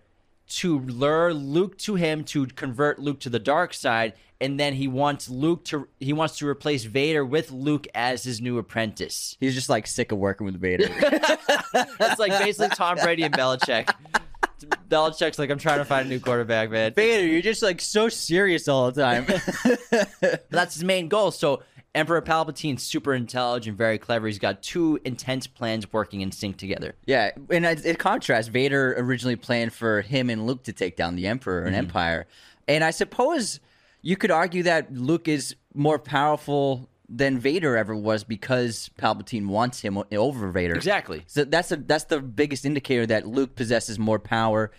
to lure Luke to him to convert Luke to the dark side, and then he wants Luke to he wants to replace Vader with Luke as his new apprentice. he's just like sick of working with Vader. [laughs] It's like basically Tom Brady and Belichick. Belichick's like, I'm trying to find a new quarterback, man. Vader, you're just like so serious all the time. [laughs] That's his main goal. So Emperor Palpatine's super intelligent, very clever. He's got two intense plans working in sync together. Yeah, and it, it contrasts. Vader originally planned for him and Luke to take down the Emperor and mm-hmm. Empire, and I suppose you could argue that Luke is more powerful than Vader ever was because Palpatine wants him over Vader. Exactly. So that's a, that's the biggest indicator that Luke possesses more power.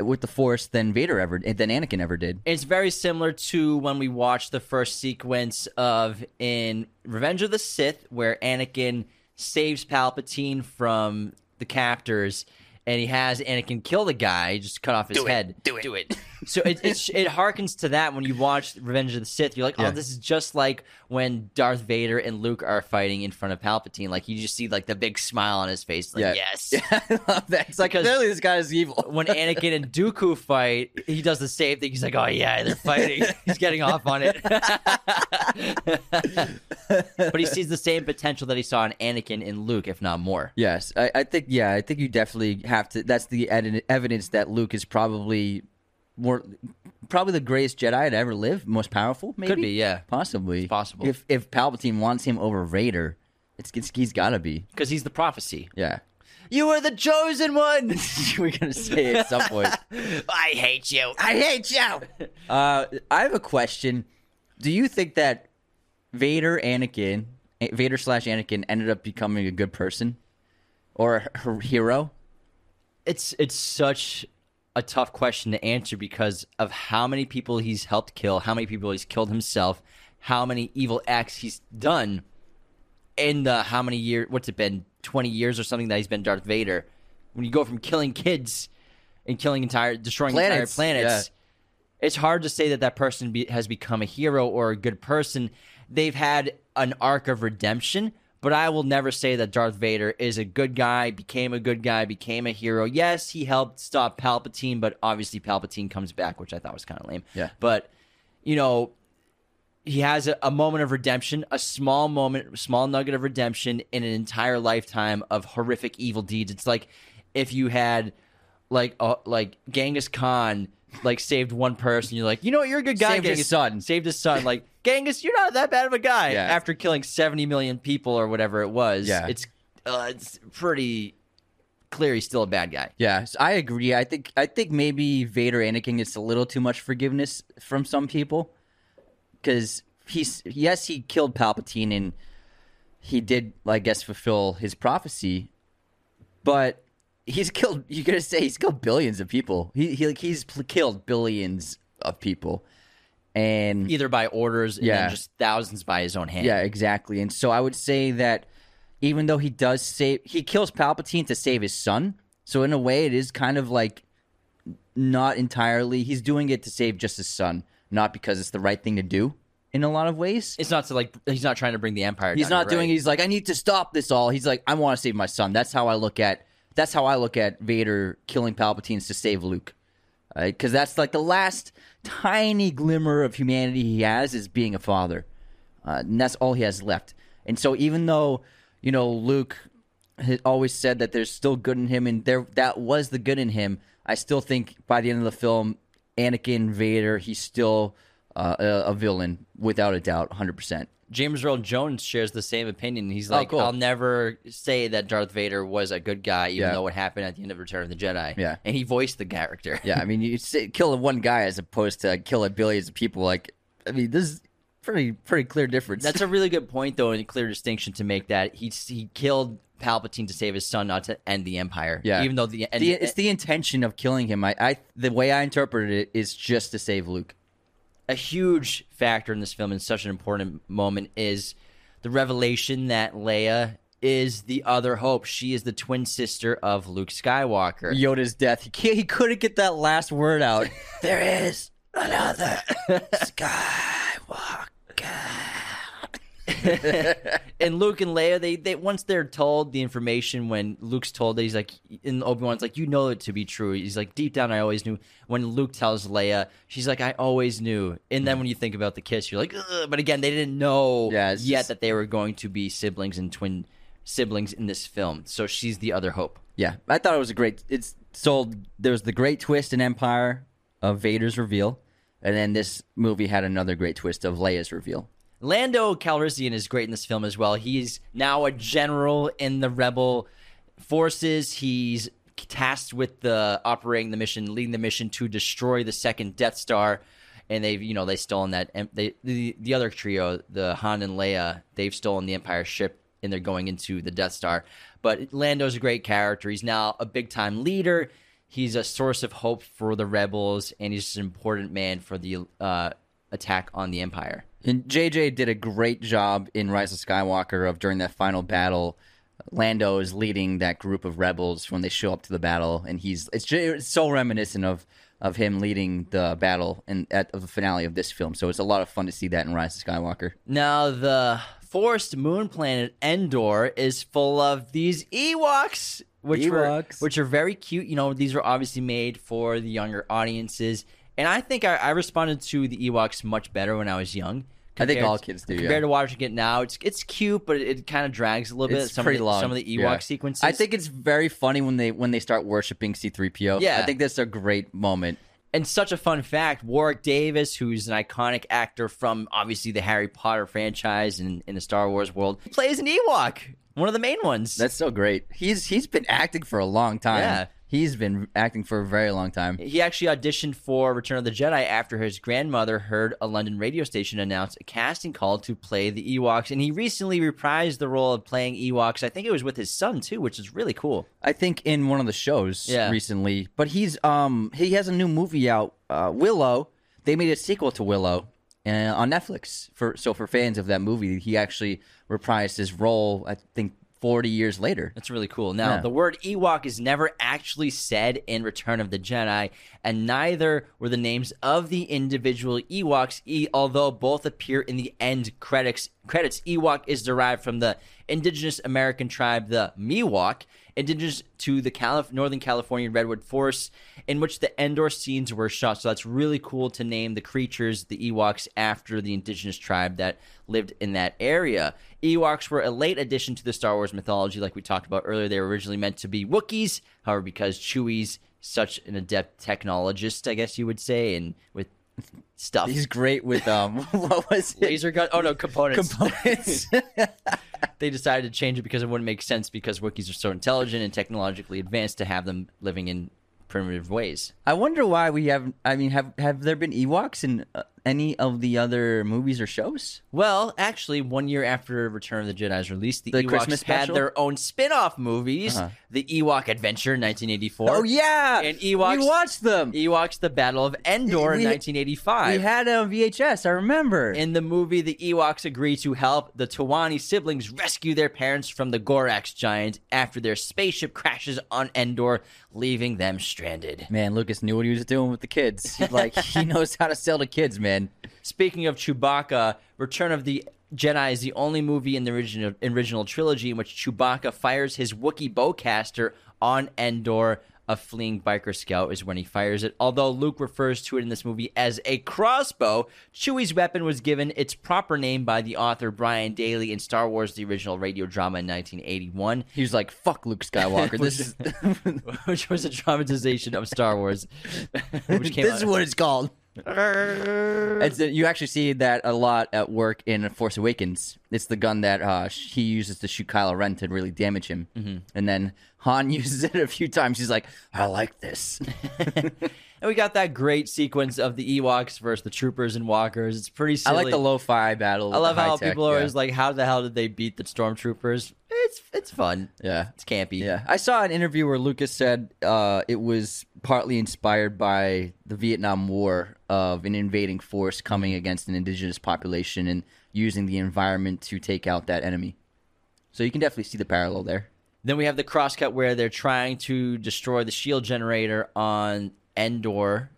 With the Force than Vader ever than Anakin ever did. It's very similar to when we watched the first sequence of in Revenge of the Sith, where Anakin saves Palpatine from the captors, and he has Anakin kill the guy, just cut off his Do it. head. Do it. Do it. [laughs] so it, it it harkens to that when you watch Revenge of the Sith. You're like, oh, Yeah. oh, this is just like when Darth Vader and Luke are fighting in front of Palpatine. Like you just see like the big smile on his face. Like, Yeah. yes. Yeah, [laughs] I love that. It's like Because- clearly this guy is evil. [laughs] when Anakin and Dooku fight, he does the same thing. He's like, "Oh yeah, they're fighting." [laughs] He's getting off on it, but he sees the same potential that he saw in Anakin and Luke, if not more. Yes, I, I think. Yeah, I think you definitely have to. That's the ed- evidence that Luke is probably more, probably the greatest Jedi to ever live, most powerful. Maybe Could be, yeah, possibly It's possible. If if Palpatine wants him over Vader, it's, it's he's got to be. because he's the prophecy. Yeah, You are the chosen one. [laughs] [laughs] we're gonna say it at some point. [laughs] I hate you. I hate you. Uh, I have a question. Do you think that Vader, Anakin, Vader slash Anakin ended up becoming a good person or a hero? It's it's such a tough question to answer because of how many people he's helped kill, how many people he's killed himself, how many evil acts he's done in the how many years what's it been 20 years or something that he's been Darth Vader. When you go from killing kids and killing entire destroying Planets, entire planets it's hard to say that that person be, has become a hero or a good person. They've had an arc of redemption but I will never say that Darth Vader is a good guy, became a good guy, became a hero. Yes, he helped stop Palpatine, but obviously Palpatine comes back, which I thought was kind of lame. Yeah. But, you know, he has a, a moment of redemption, a small moment, small nugget of redemption in an entire lifetime of horrific evil deeds. It's like if you had like uh, like Genghis Khan like saved one person, you're like, you know what, you're a good guy. Saved his Genghis. son. Saved his son. Like Genghis, you're not that bad of a guy. Yeah. After killing 70 million people or whatever it was, Yeah. it's uh, it's pretty clear he's still a bad guy. Yes, I agree. I think I think maybe Vader Anakin gets a little too much forgiveness from some people because he's yes he killed Palpatine and he did I guess fulfill his prophecy, but he's killed. [laughs] You gotta say he's killed billions of people. He he like he's pl- killed billions of people, and Either by orders and Yeah. just thousands by his own hand. yeah, exactly. And so I would say that even though he does save, he kills Palpatine to save his son. So in a way, it is kind of like not entirely. He's doing it to save just his son, not because it's the right thing to do. In a lot of ways, It's not to like he's not trying to bring the empire. he's down, not doing. right. He's like, I need to stop this all. He's like, I want to save my son. That's how I look at. That's how I look at Vader killing Palpatine to save Luke, because that's like the last tiny glimmer of humanity he has is being a father, uh, and that's all he has left. And so, even though you know Luke had always said that there's still good in him, and there that was the good in him, I still think by the end of the film, Anakin Vader, he's still uh, a, a villain without a doubt, hundred percent. James Earl Jones shares the same opinion. He's oh, like, Oh, cool. I'll never say that Darth Vader was a good guy, even Yeah. though it happened at the end of Return of the Jedi. Yeah. and he voiced the character. Yeah, I mean, you say, kill one guy as opposed to killing billions of people. Like, I mean, this is pretty pretty clear difference. That's a really good point, though, and a clear distinction to make. That he he killed Palpatine to save his son, not to end the Empire. Yeah. even though the, the, it's the intention of killing him. I, I the way I interpreted it is just to save Luke. A huge factor in this film and such an important moment is the revelation that Leia is the other hope. She is the twin sister of Luke Skywalker. Yoda's death. He he couldn't get that last word out. [laughs] there is another [laughs] Skywalker. [laughs] and Luke and Leia, they, they once they're told the information when Luke's told that he's like and Obi Wan's like, you know it to be true. He's like, deep down I always knew. When Luke tells Leia, she's like, I always knew. And then hmm. when you think about the kiss, you're like, Ugh. but again, they didn't know Yeah, yet just- that they were going to be siblings and twin siblings in this film. So she's the other hope. Yeah, I thought it was a great. It's sold. There was the great twist in Empire of Vader's reveal, and then this movie had another great twist of Leia's reveal. Lando Calrissian is great in this film as well. He's now a general in the rebel forces. He's tasked with the operating the mission, leading the mission to destroy the second Death Star. And they've, you know, they stolen that. They the the other trio, the Han and Leia, they've stolen the Empire ship, and they're going into the Death Star. But Lando's a great character. He's now a big time leader. He's a source of hope for the rebels, and he's an important man for the uh, attack on the Empire. And JJ did a great job in Rise of Skywalker of during that final battle. Lando is leading that group of rebels when they show up to the battle, and he's it's, ju- it's so reminiscent of of him leading the battle and at the finale of this film. So it's a lot of fun to see that in Rise of Skywalker. Now, the forest moon planet Endor is full of these Ewoks, which were which are very cute. You know, these were obviously made for the younger audiences, and I think I, I responded to the Ewoks much better when I was young. I think all kids do, yeah. Compared to watching it now, it's it's cute, but it, it kind of drags a little bit. It's Some pretty of the, long. Some of the Ewok yeah. sequences. I think it's very funny when they when they start worshiping C-3PO. Yeah. I think that's a great moment. And such a fun fact Warwick Davis, who's an iconic actor from obviously the Harry Potter franchise and in the Star Wars world, plays an Ewok, one of the main ones. That's so great. He's he's been acting for a long time. Yeah. He's been acting for a very long time. he actually auditioned for Return of the Jedi after his grandmother heard a London radio station announce a casting call to play the Ewoks. And he recently reprised the role of playing Ewoks. I think it was with his son, too, which is really cool. I think in one of the shows Yeah. recently. But he's um he has a new movie out, uh, Willow. They made a sequel to Willow uh, on Netflix. For so for fans of that movie, he actually reprised his role. I think forty years later. That's really cool. Now, Yeah. the word Ewok is never actually said in Return of the Jedi, and neither were the names of the individual Ewoks, e- although both appear in the end credits. Credits Ewok is derived from the indigenous American tribe, the Miwok, indigenous to the Calif- Northern California redwood forests, in which the Endor scenes were shot. So that's really cool to name the creatures, the Ewoks, after the indigenous tribe that lived in that area. Ewoks were a late addition to the Star Wars mythology, like we talked about earlier. They were originally meant to be Wookiees, however, because Chewie's such an adept technologist, I guess you would say, and with stuff. He's great with um [laughs] what was it? Laser gun. Oh no, components. components. [laughs] [laughs] they decided to change it because it wouldn't make sense because Wookiees are so intelligent and technologically advanced to have them living in primitive ways. I wonder why we have. I mean, have have there been Ewoks in uh, any of the other movies or shows? Well, actually, one year after Return of the Jedi's release, the, The Ewoks Christmas had special? their own spin-off movies, Uh-huh. the Ewok Adventure, 1984. Oh yeah, And Ewoks- We watched them. Ewoks: The Battle of Endor in 1985. we had it on VHS. I remember. in the movie, the Ewoks agree to help the Towani siblings rescue their parents from the Gorax giant after their spaceship crashes on Endor, leaving them stranded. Man, Lucas knew what he was doing with the kids. Like [laughs] he knows how to sell to kids, man. Speaking of Chewbacca, Return of the Jedi is the only movie in the original, original trilogy in which Chewbacca fires his Wookiee bowcaster on Endor. A fleeing biker scout is when he fires it. Although Luke refers to it in this movie as a crossbow, Chewie's weapon was given its proper name by the author Brian Daley in Star Wars: The Original Radio Drama in 1981, He was like, "Fuck Luke Skywalker. [laughs] This is [laughs] which was a dramatization of Star Wars. which came this is what it's called." It's, you actually see that a lot at work in Force Awakens. It's the gun that uh, he uses to shoot Kylo Ren to really damage him, Mm-hmm. and then Han [laughs] uses it a few times. He's like, "I like this." [laughs] [laughs] And we got that great sequence of the Ewoks versus the troopers and walkers. It's pretty I like the lo-fi battle. I love how people are yeah. always like, "How the hell did they beat the stormtroopers?" It's it's fun. yeah. It's campy. Yeah, I saw an interview where Lucas said uh, it was partly inspired by the Vietnam War of an invading force coming against an indigenous population and using the environment to take out that enemy. So you can definitely see the parallel there. Then we have the crosscut where they're trying to destroy the shield generator on Endor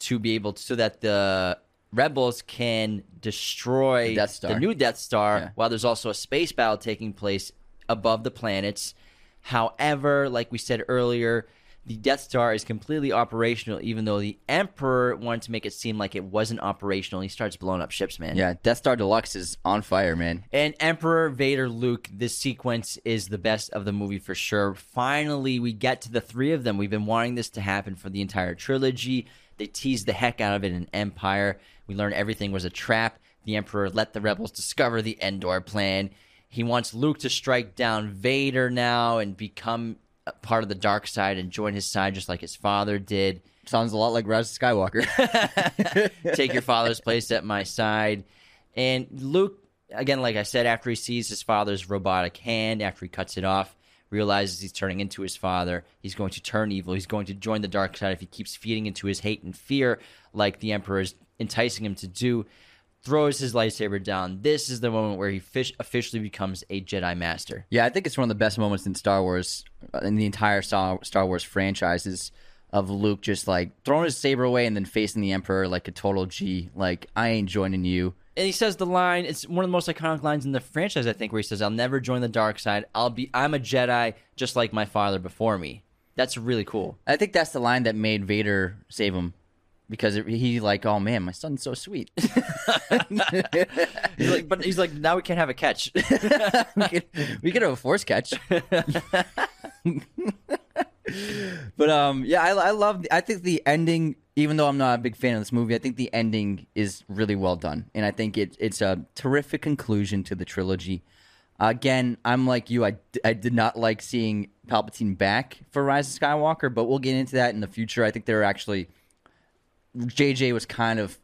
to be able to, so that the rebels can destroy The Death Star. new Death Star Yeah. while there's also a space battle taking place above the planets. However, like we said earlier, the Death Star is completely operational, even though the Emperor wanted to make it seem like it wasn't operational. He starts blowing up ships, man. Yeah, Death Star Deluxe is on fire, man. And Emperor Vader Luke, this sequence is the best of the movie for sure. Finally, we get to the three of them. We've been wanting this to happen for the entire trilogy. They tease the heck out of it in Empire. We learn everything was a trap. The Emperor let the rebels discover the Endor plan. He wants Luke to strike down Vader now and become part of the dark side and join his side just like his father did. Sounds a lot like Rise Skywalker. [laughs] take your father's place at my side. And Luke, again, like I said, after he sees his father's robotic hand, after he cuts it off, realizes he's turning into his father. He's going to turn evil. He's going to join the dark side if he keeps feeding into his hate and fear, like the Emperor is enticing him to do. Throws his lightsaber down. This is the moment where he fish officially becomes a Jedi Master. Yeah, I think it's one of the best moments in Star Wars, uh, in the entire Star, Star Wars franchises, of Luke just like throwing his saber away and then facing the Emperor like a total G. Like, I ain't joining you. and he says the line it's one of the most iconic lines in the franchise i think where he says i'll never join the dark side i'll be i'm a jedi just like my father before me that's really cool I think that's the line that made Vader save him. Because it, he like, oh man, my son's so sweet. [laughs] he's like, but he's like now we can't have a catch [laughs] we, could, we could have a force catch. [laughs] but um, yeah, I, I love. The, I think the ending, even though I'm not a big fan of this movie, I think the ending is really well done, and I think it, it's a terrific conclusion to the trilogy. Again, I'm like you. I, I did not like seeing Palpatine back for Rise of Skywalker, but we'll get into that in the future. I think they're actually JJ was kind of,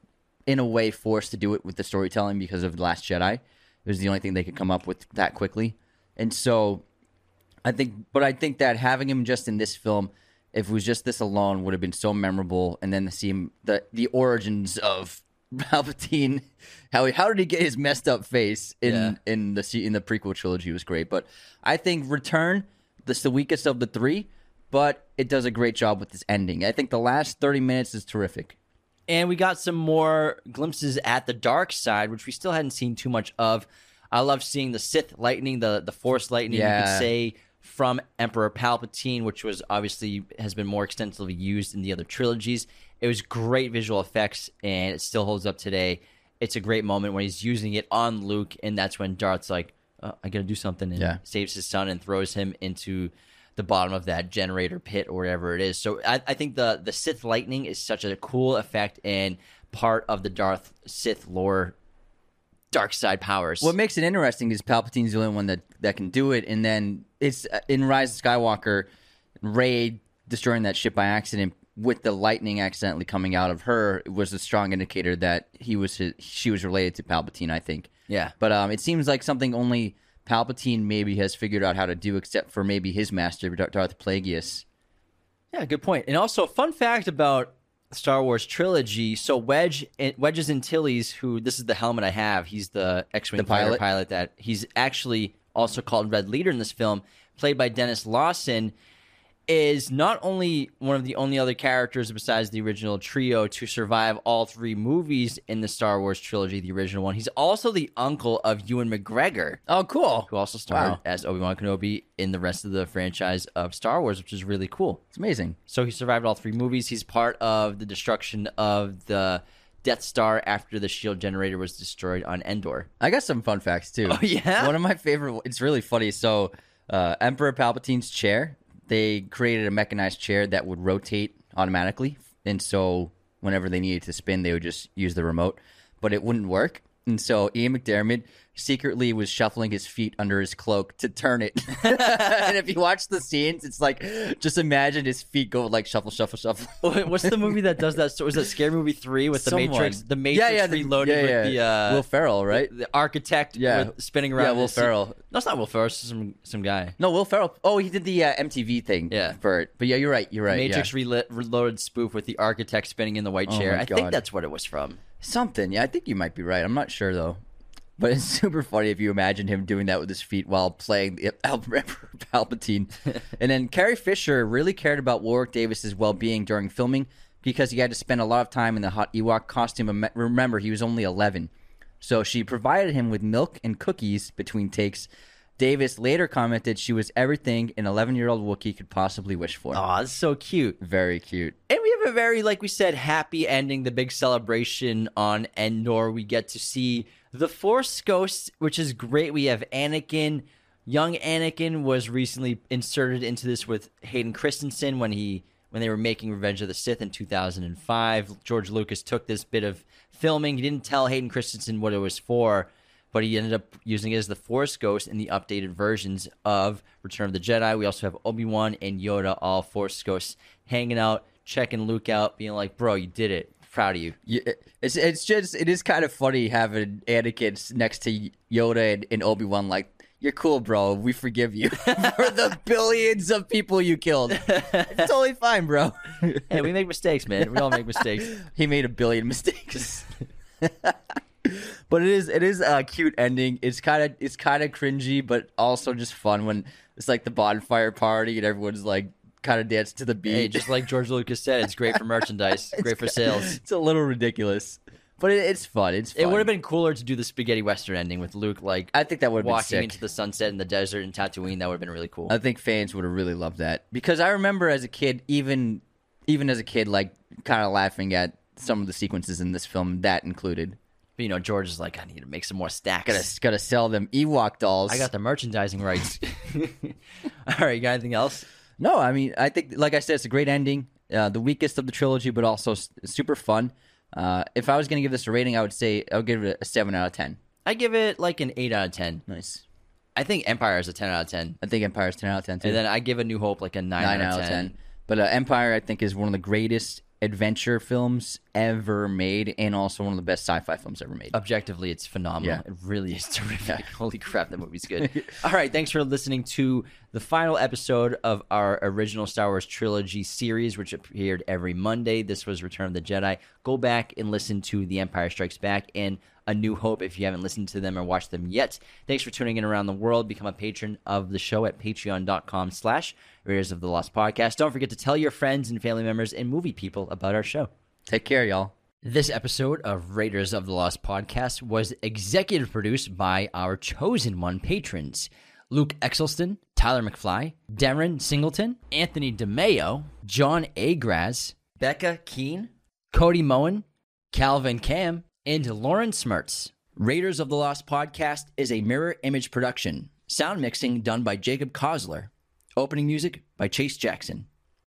in a way, forced to do it with the storytelling because of The Last Jedi. It was the only thing they could come up with that quickly. And so I think, but I think that having him just in this film, if it was just this alone, would have been so memorable. And then to see him, the, the origins of [laughs] Palpatine, how he, how did he get his messed up face in, Yeah. in the in the prequel trilogy was great. But I think Return, this the weakest of the three, but it does a great job with this ending. I think the last 30 minutes is terrific. And we got some more glimpses at the dark side which we still hadn't seen too much of i love seeing the sith lightning the the force lightning Yeah. you could say from emperor palpatine which was obviously has been more extensively used in the other trilogies it was great visual effects and it still holds up today it's a great moment when he's using it on luke and that's when darth's like uh, i gotta do something and Yeah. saves his son and throws him into the bottom of that generator pit or whatever it is. So I, I think the the Sith lightning is such a cool effect and part of the Darth Sith lore dark side powers. What makes it interesting is Palpatine's the only one that, that can do it, and then it's uh, in Rise of Skywalker, Rey destroying that ship by accident with the lightning accidentally coming out of her was a strong indicator that he was his, she was related to Palpatine. I think. Yeah. But um, it seems like something only Palpatine maybe has figured out how to do, except for maybe his master Darth Plagueis. Yeah, good point. And also, fun fact about Star Wars trilogy. So Wedge, eh, Wedge's Antilles, who this is the helmet I have. He's the X-wing The pilot? pilot that he's actually also called Red Leader in this film, played by Denis Lawson. Is not only one of the only other characters besides the original trio to survive all three movies in the Star Wars trilogy, the original one. He's also the uncle of Ewan McGregor, Oh, cool! who also starred Wow. as Obi Wan Kenobi in the rest of the franchise of Star Wars, which is really cool. It's amazing. So he survived all three movies. He's part of the destruction of the Death Star after the shield generator was destroyed on Endor. I got some fun facts too. [laughs] Oh, yeah? One of my favorite. It's really funny. So, uh, Emperor Palpatine's chair. They created a mechanized chair that would rotate automatically, and so whenever they needed to spin, they would just use the remote, but it wouldn't work. And so Ian McDiarmid secretly was shuffling his feet under his cloak to turn it. [laughs] and if you watch the scenes, it's like just imagine his feet go like shuffle, shuffle, shuffle. What's the movie that does that? Is that Scary Movie three with the Someone. Matrix? The Matrix the- Reloaded yeah, yeah. with the uh, Will Ferrell, right? the architect Yeah. with spinning around. Yeah, Will the seat. Ferrell. No, it's not Will Ferrell. It's some some guy. No, Will Ferrell. Oh, he did the uh, MTV thing. Yeah. for it. But yeah, you're right. You're right. yeah. Matrix Relo- Reloaded spoof with the architect spinning in the white Oh chair. my I think that's what it was from. Something. Yeah, I think you might be right. I'm not sure though. But it's [laughs] super funny if you imagine him doing that with his feet while playing the [laughs] Emperor Palpatine. [laughs] and then Carrie Fisher really cared about Warwick Davis's well-being during filming because he had to spend a lot of time in the hot Ewok costume. Remember, he was only 11. So she provided him with milk and cookies between takes. Davis later commented she was everything an 11-year-old Wookiee could possibly wish for. Oh, that's so cute. Very cute. And we have a very, like we said, happy ending. The big celebration on Endor. We get to see the Force Ghosts, which is great. We have Anakin. Young Anakin was recently inserted into this with Hayden Christensen when he when they were making Revenge of the Sith in 2005. George Lucas took this bit of filming. He didn't tell Hayden Christensen what it was for, but he ended up using it as the Force Ghost in the updated versions of Return of the Jedi. We also have Obi Wan and Yoda, all Force Ghosts, hanging out, checking Luke out, being like, "Bro, you did it. Proud of you." It's it's just it is kind of funny having Anakin next to Yoda and, and Obi Wan. Like You're cool, bro. We forgive you [laughs] for the [laughs] billions of people you killed. It's totally fine, bro. Hey, we make mistakes, man. We all make mistakes. [laughs] he made a billion mistakes. But it is it is a cute ending. It's kind of it's kind of cringy, but also just fun when it's like the bonfire party and everyone's like kind of dancing to the beat. Hey, just like George Lucas said, it's great for merchandise, [laughs] great for sales. [laughs] It's a little ridiculous, but it, it's fun. It's fun. It would have been cooler to do the spaghetti western ending with Luke like I think that would have been walking into the sunset in the desert in Tatooine. That would have been really cool. I think fans would have really loved that because I remember as a kid, even even as a kid, like kind of laughing at some of the sequences in this film. That included. But, you know, George is like, I need to make some more stacks. Gotta gotta sell them Ewok dolls. I got the merchandising rights. [laughs] [laughs] All right, you got anything else? No, I mean, I think, like I said, it's a great ending. Uh, the weakest of the trilogy, but also s- super fun. Uh, if I was going to give this a rating, I would say I would give it a seven out of ten. I give it like an eight out of ten. Nice. I think Empire is a ten out of ten, I think Empire is ten out of ten too. and then I give A New Hope like a nine, nine out of ten. But uh, Empire, I think, is one of the greatest adventure films ever made, and also one of the best sci-fi films ever made. Objectively, it's phenomenal. Yeah. It really is [laughs] terrific. Holy crap, that movie's good. [laughs] All right, thanks for listening to the final episode of our original Star Wars trilogy series, which appeared every Monday. This was Return of the Jedi. Go back and listen to The Empire Strikes Back and A New Hope if you haven't listened to them or watched them yet. Thanks for tuning in around the world. Become a patron of the show at patreon.com slash Raiders of the Lost Podcast. Don't forget to tell your friends and family members and movie people about our show. Take care, y'all. This episode of Raiders of the Lost podcast was executive produced by our chosen one patrons Luke Exelston, Tyler McFly, Darren Singleton, Anthony DeMeo, John Agraz, Becca Keen, Cody Moen, Calvin Cam, and Lauren Smertz. Raiders of the Lost podcast is a mirror image production. Sound mixing done by Jacob Kosler. Opening music by Chase Jackson.